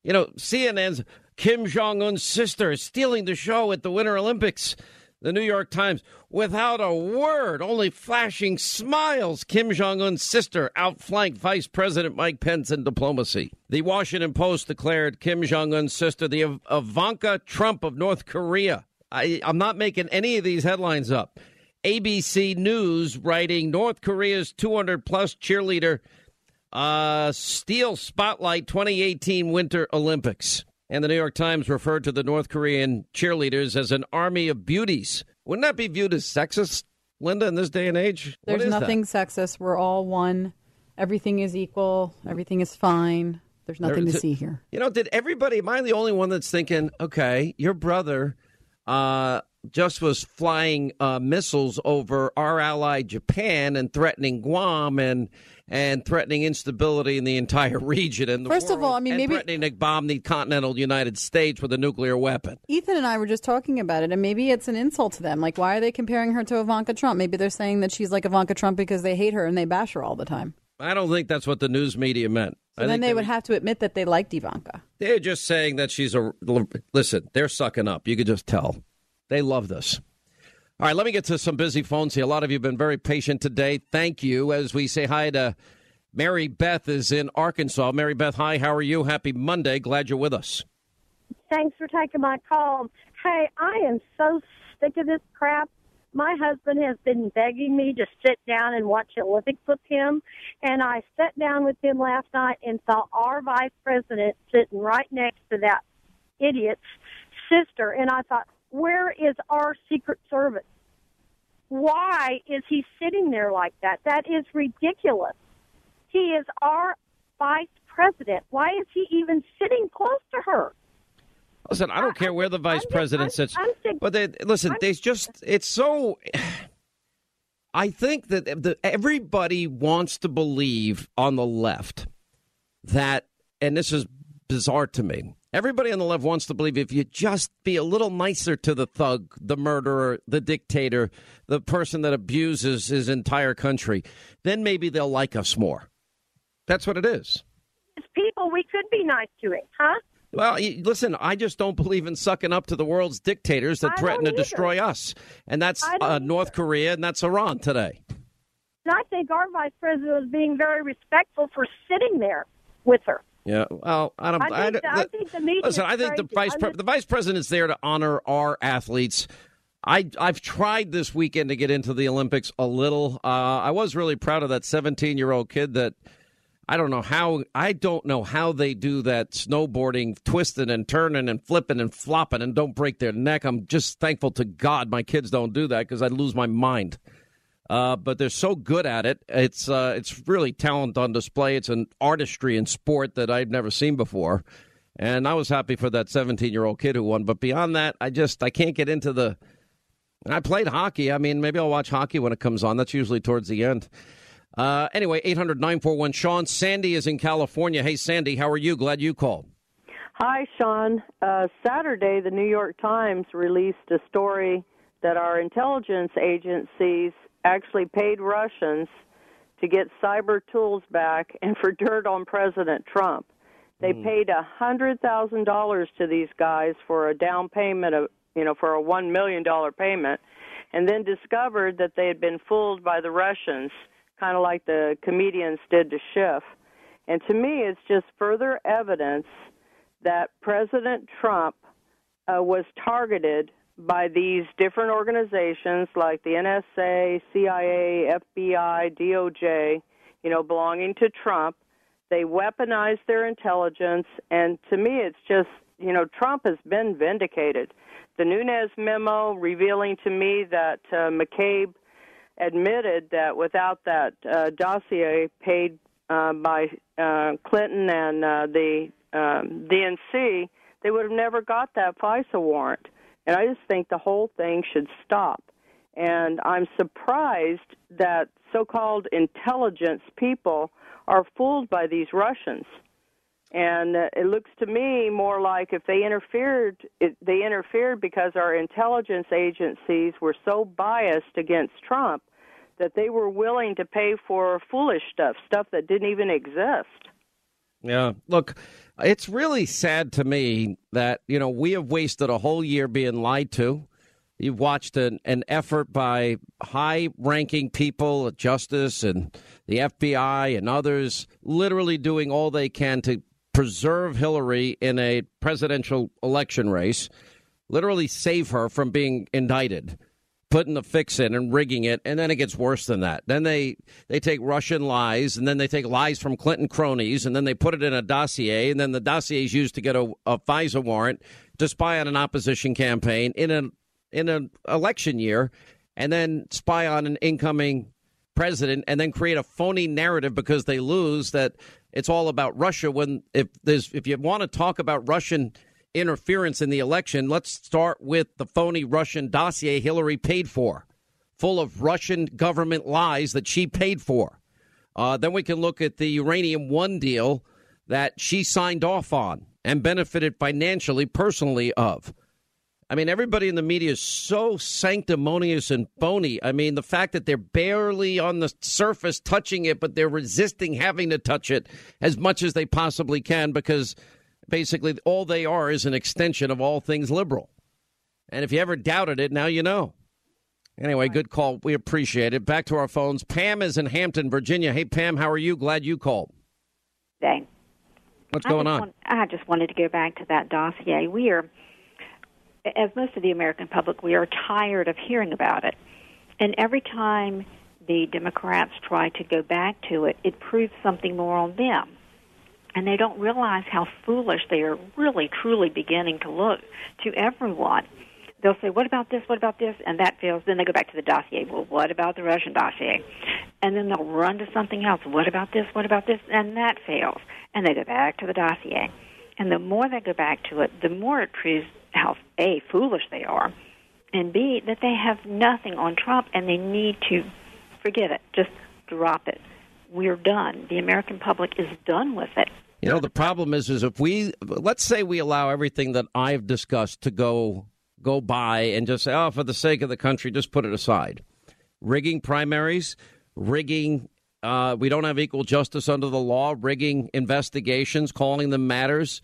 You know, CNN's Kim Jong Un's sister is stealing the show at the Winter Olympics. The New York Times, without a word, only flashing smiles, Kim Jong un's sister outflanked Vice President Mike Pence in diplomacy. The Washington Post declared Kim Jong un's sister the Ivanka Trump of North Korea. I, I'm not making any of these headlines up. ABC News writing North Korea's 200 plus cheerleader uh, steal spotlight 2018 Winter Olympics. And the New York Times referred to the North Korean cheerleaders as an army of beauties. Wouldn't that be viewed as sexist, Linda, in this day and age? There's nothing that? sexist. We're all one. Everything is equal. Everything is fine. There's nothing there, to see here. You know, did everybody, am I the only one that's thinking, okay, your brother uh, just was flying uh, missiles over our ally Japan and threatening Guam and and threatening instability in the entire region and First world, of all, I mean, maybe threatening to bomb the continental United States with a nuclear weapon. Ethan and I were just talking about it, and maybe it's an insult to them. Like, why are they comparing her to Ivanka Trump? Maybe they're saying that she's like Ivanka Trump because they hate her and they bash her all the time. I don't think that's what the news media meant. So then they, they would have to admit that they liked Ivanka. They're just saying that she's a listen. They're sucking up. You could just tell. They love this. All right, let me get to some busy phones here. A lot of you have been very patient today. Thank you. As we say hi to Mary Beth is in Arkansas. Mary Beth, hi. How are you? Happy Monday. Glad you're with us. Thanks for taking my call. Hey, I am so sick of this crap. My husband has been begging me to sit down and watch Olympics with him, and I sat down with him last night and saw our vice president sitting right next to that idiot's sister, and I thought, where is our Secret Service? Why is he sitting there like that? That is ridiculous. He is our vice president. Why is he even sitting close to her? Listen, I don't care where the vice I'm president I'm, sits, I'm but they listen. they just it's so. I think that the, everybody wants to believe on the left that, and this is bizarre to me, Everybody on the left wants to believe if you just be a little nicer to the thug, the murderer, the dictator, the person that abuses his entire country, then maybe they'll like us more. That's what it is. It's people we could be nice to it, huh? Well, listen, I just don't believe in sucking up to the world's dictators that I threaten to either. destroy us. And that's uh, North Korea and that's Iran today. And I think our vice president was being very respectful for sitting there with her. Yeah, well, I don't. I think, I, I think the media. Listen, I think the vice pre- the vice president's there to honor our athletes. I I've tried this weekend to get into the Olympics a little. Uh, I was really proud of that 17 year old kid that. I don't know how I don't know how they do that snowboarding, twisting and turning and flipping and flopping and don't break their neck. I'm just thankful to God my kids don't do that because I'd lose my mind. Uh, but they're so good at it. It's uh, it's really talent on display. It's an artistry in sport that I've never seen before, and I was happy for that 17 year old kid who won. But beyond that, I just I can't get into the. I played hockey. I mean, maybe I'll watch hockey when it comes on. That's usually towards the end. Uh, anyway, 800 941 Sean. Sandy is in California. Hey, Sandy, how are you? Glad you called. Hi, Sean. Uh, Saturday, the New York Times released a story that our intelligence agencies actually paid Russians to get cyber tools back and for dirt on President Trump. They mm. paid a hundred thousand dollars to these guys for a down payment of you know for a one million dollar payment, and then discovered that they had been fooled by the Russians, kind of like the comedians did to Schiff. And to me, it's just further evidence that President Trump uh, was targeted by these different organizations like the NSA, CIA, FBI, DOJ, you know, belonging to Trump. They weaponize their intelligence, and to me, it's just, you know, Trump has been vindicated. The Nunes memo revealing to me that uh, McCabe admitted that without that uh, dossier paid uh, by uh, Clinton and uh, the um, DNC, they would have never got that FISA warrant. And I just think the whole thing should stop. And I'm surprised that so called intelligence people are fooled by these Russians. And uh, it looks to me more like if they interfered, it, they interfered because our intelligence agencies were so biased against Trump that they were willing to pay for foolish stuff, stuff that didn't even exist. Yeah. Look, it's really sad to me that, you know, we have wasted a whole year being lied to. You've watched an, an effort by high ranking people, Justice and the FBI and others, literally doing all they can to preserve Hillary in a presidential election race, literally save her from being indicted putting the fix in and rigging it, and then it gets worse than that. Then they they take Russian lies, and then they take lies from Clinton cronies, and then they put it in a dossier, and then the dossier is used to get a, a FISA warrant to spy on an opposition campaign in an in an election year, and then spy on an incoming president, and then create a phony narrative because they lose that it's all about Russia. When if there's if you want to talk about Russian interference in the election, let's start with the phony Russian dossier Hillary paid for, full of Russian government lies that she paid for. Uh, then we can look at the Uranium One deal that she signed off on and benefited financially, personally of. I mean, everybody in the media is so sanctimonious and phony. I mean, the fact that they're barely on the surface touching it, but they're resisting having to touch it as much as they possibly can because basically all they are is an extension of all things liberal. And if you ever doubted it, now you know. Anyway, good call. We appreciate it. Back to our phones. Pam is in Hampton, Virginia. Hey, Pam, how are you? Glad you called. Day. What's going on? Want, I just wanted to go back to that dossier. We are, as most of the American public, we are tired of hearing about it. And every time the Democrats try to go back to it, it proves something more on them and they don't realize how foolish they are really truly beginning to look to everyone. They'll say, "What about this? What about this?" and that fails. Then they go back to the dossier. Well, what about the Russian dossier? And then they'll run to something else. What about this? What about this? And that fails. And they go back to the dossier. And the more they go back to it, the more it proves how a foolish they are, and b that they have nothing on Trump, and they need to forget it. Just drop it. We're done. The American public is done with it. You know, the problem is, is if we let's say we allow everything that I've discussed to go go by and just say, oh, for the sake of the country, just put it aside. Rigging primaries, rigging. Uh, we don't have equal justice under the law. Rigging investigations, calling them matters.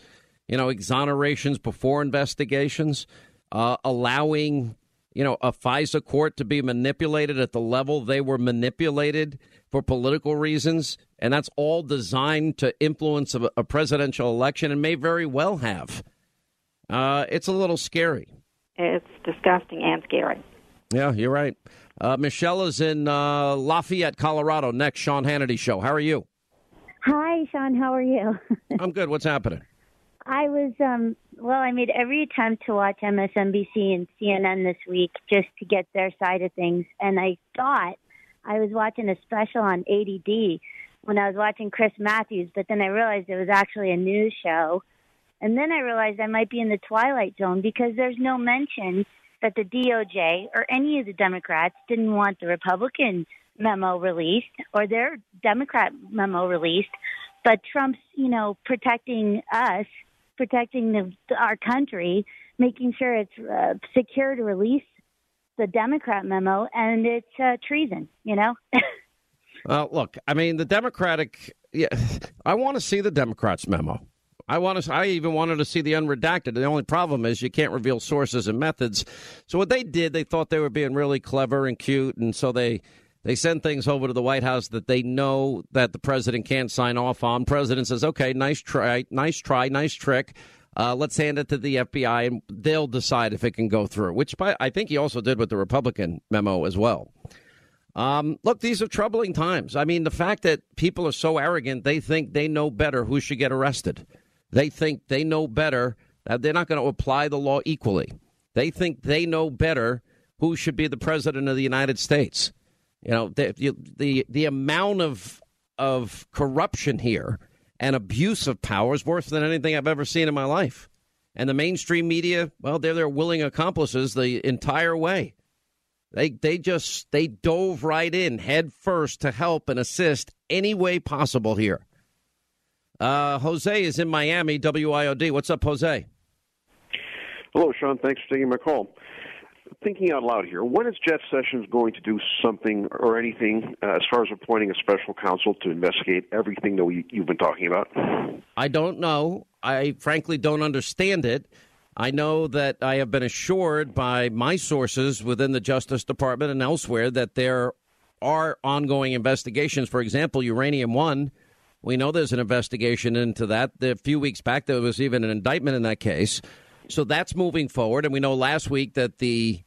You know, exonerations before investigations, uh, allowing you know a FISA court to be manipulated at the level they were manipulated for political reasons, and that's all designed to influence a, a presidential election and may very well have. Uh, it's a little scary. It's disgusting and scary. Yeah, you're right. Uh, Michelle is in uh, Lafayette, Colorado. Next, Sean Hannity Show. How are you? Hi, Sean. How are you? I'm good. What's happening? I was, um, well, I made every attempt to watch MSNBC and CNN this week just to get their side of things. And I thought I was watching a special on ADD when I was watching Chris Matthews, but then I realized it was actually a news show. And then I realized I might be in the twilight zone because there's no mention that the DOJ or any of the Democrats didn't want the Republican memo released or their Democrat memo released, but Trump's, you know, protecting us, protecting the, our country, making sure it's uh, secure to release the Democrat memo, and it's uh, treason. You know. well, look, I mean, the Democratic. Yeah, I want to see the Democrats memo. I want to. I even wanted to see the unredacted. The only problem is you can't reveal sources and methods. So what they did, they thought they were being really clever and cute, and so they they send things over to the White House that they know that the president can't sign off on. President says, "Okay, nice try, nice try, nice trick." Uh, let's hand it to the FBI, and they'll decide if it can go through. Which I think he also did with the Republican memo as well. Um, look, these are troubling times. I mean, the fact that people are so arrogant, they think they know better who should get arrested. They think they know better. that they're not going to apply the law equally. They think they know better who should be the president of the United States. You know, the the, the amount of of corruption here and abuse of power is worse than anything I've ever seen in my life. And the mainstream media, well, they're their willing accomplices the entire way. They they just they dove right in head first to help and assist any way possible here. Uh, Jose is in Miami, WIOD. What's up, Jose? Hello, Sean. Thanks for taking my call. Thinking out loud here. When is Jeff Sessions going to do something or anything uh, as far as appointing a special counsel to investigate everything that we, you've been talking about? I don't know. I frankly don't understand it. I know that I have been assured by my sources within the Justice Department and elsewhere that there are ongoing investigations. For example, Uranium One. We know there's an investigation into that. A few weeks back, there was even an indictment in that case. So that's moving forward. And we know last week that the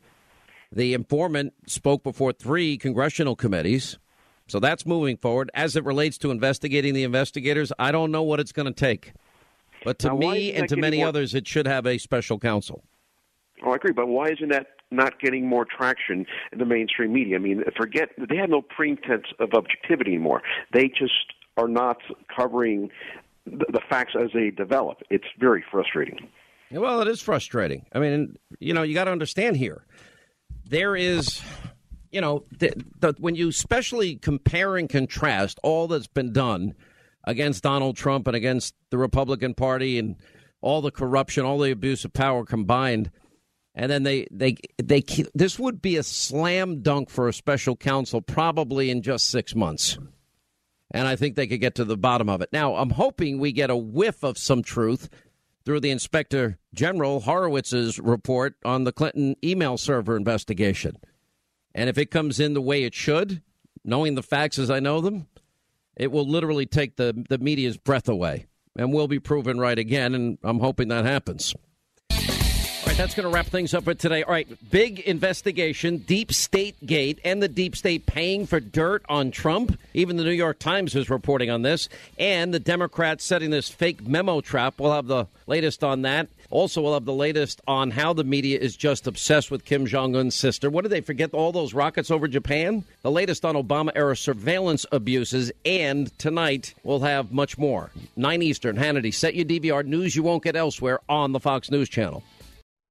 the informant spoke before three congressional committees. So that's moving forward. As it relates to investigating the investigators, I don't know what it's going to take. But to Now, me and to many more- others, it should have a special counsel. Oh, I agree, but why isn't that not getting more traction in the mainstream media? I mean, forget they have no pretense of objectivity anymore. They just are not covering the, the facts as they develop. It's very frustrating. Well, it is frustrating. I mean, you know, you got to understand here. There is, you know, the, the, when you especially compare and contrast all that's been done against Donald Trump and against the Republican Party and all the corruption, all the abuse of power combined, and then they they they this would be a slam dunk for a special counsel probably in just six months. And I think they could get to the bottom of it. Now, I'm hoping we get a whiff of some truth through the Inspector General Horowitz's report on the Clinton email server investigation. And if it comes in the way it should, knowing the facts as I know them, it will literally take the, the media's breath away. And we'll be proven right again, and I'm hoping that happens. All right, that's going to wrap things up for today. All right, big investigation, Deep State Gate, and the Deep State paying for dirt on Trump. Even the New York Times is reporting on this, and the Democrats setting this fake memo trap. We'll have the latest on that. Also, we'll have the latest on how the media is just obsessed with Kim Jong Un's sister. What did they forget? All those rockets over Japan? The latest on Obama era surveillance abuses. And tonight, we'll have much more. 9 Eastern, Hannity. Set your DVR. News you won't get elsewhere on the Fox News Channel.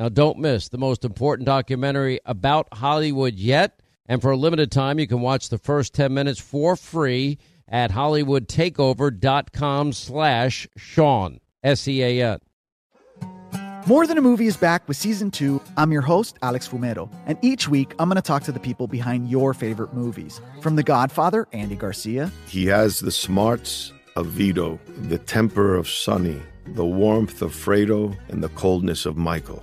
Now, don't miss the most important documentary about Hollywood yet. And for a limited time, you can watch the first 10 minutes for free at hollywoodtakeover.com slash Sean, S-E-A-N. More Than a Movie is back with season two. I'm your host, Alex Fumero, and each week I'm going to talk to the people behind your favorite movies. From The Godfather, Andy Garcia, He has the smarts of Vito, the temper of Sonny, the warmth of Fredo, and the coldness of Michael.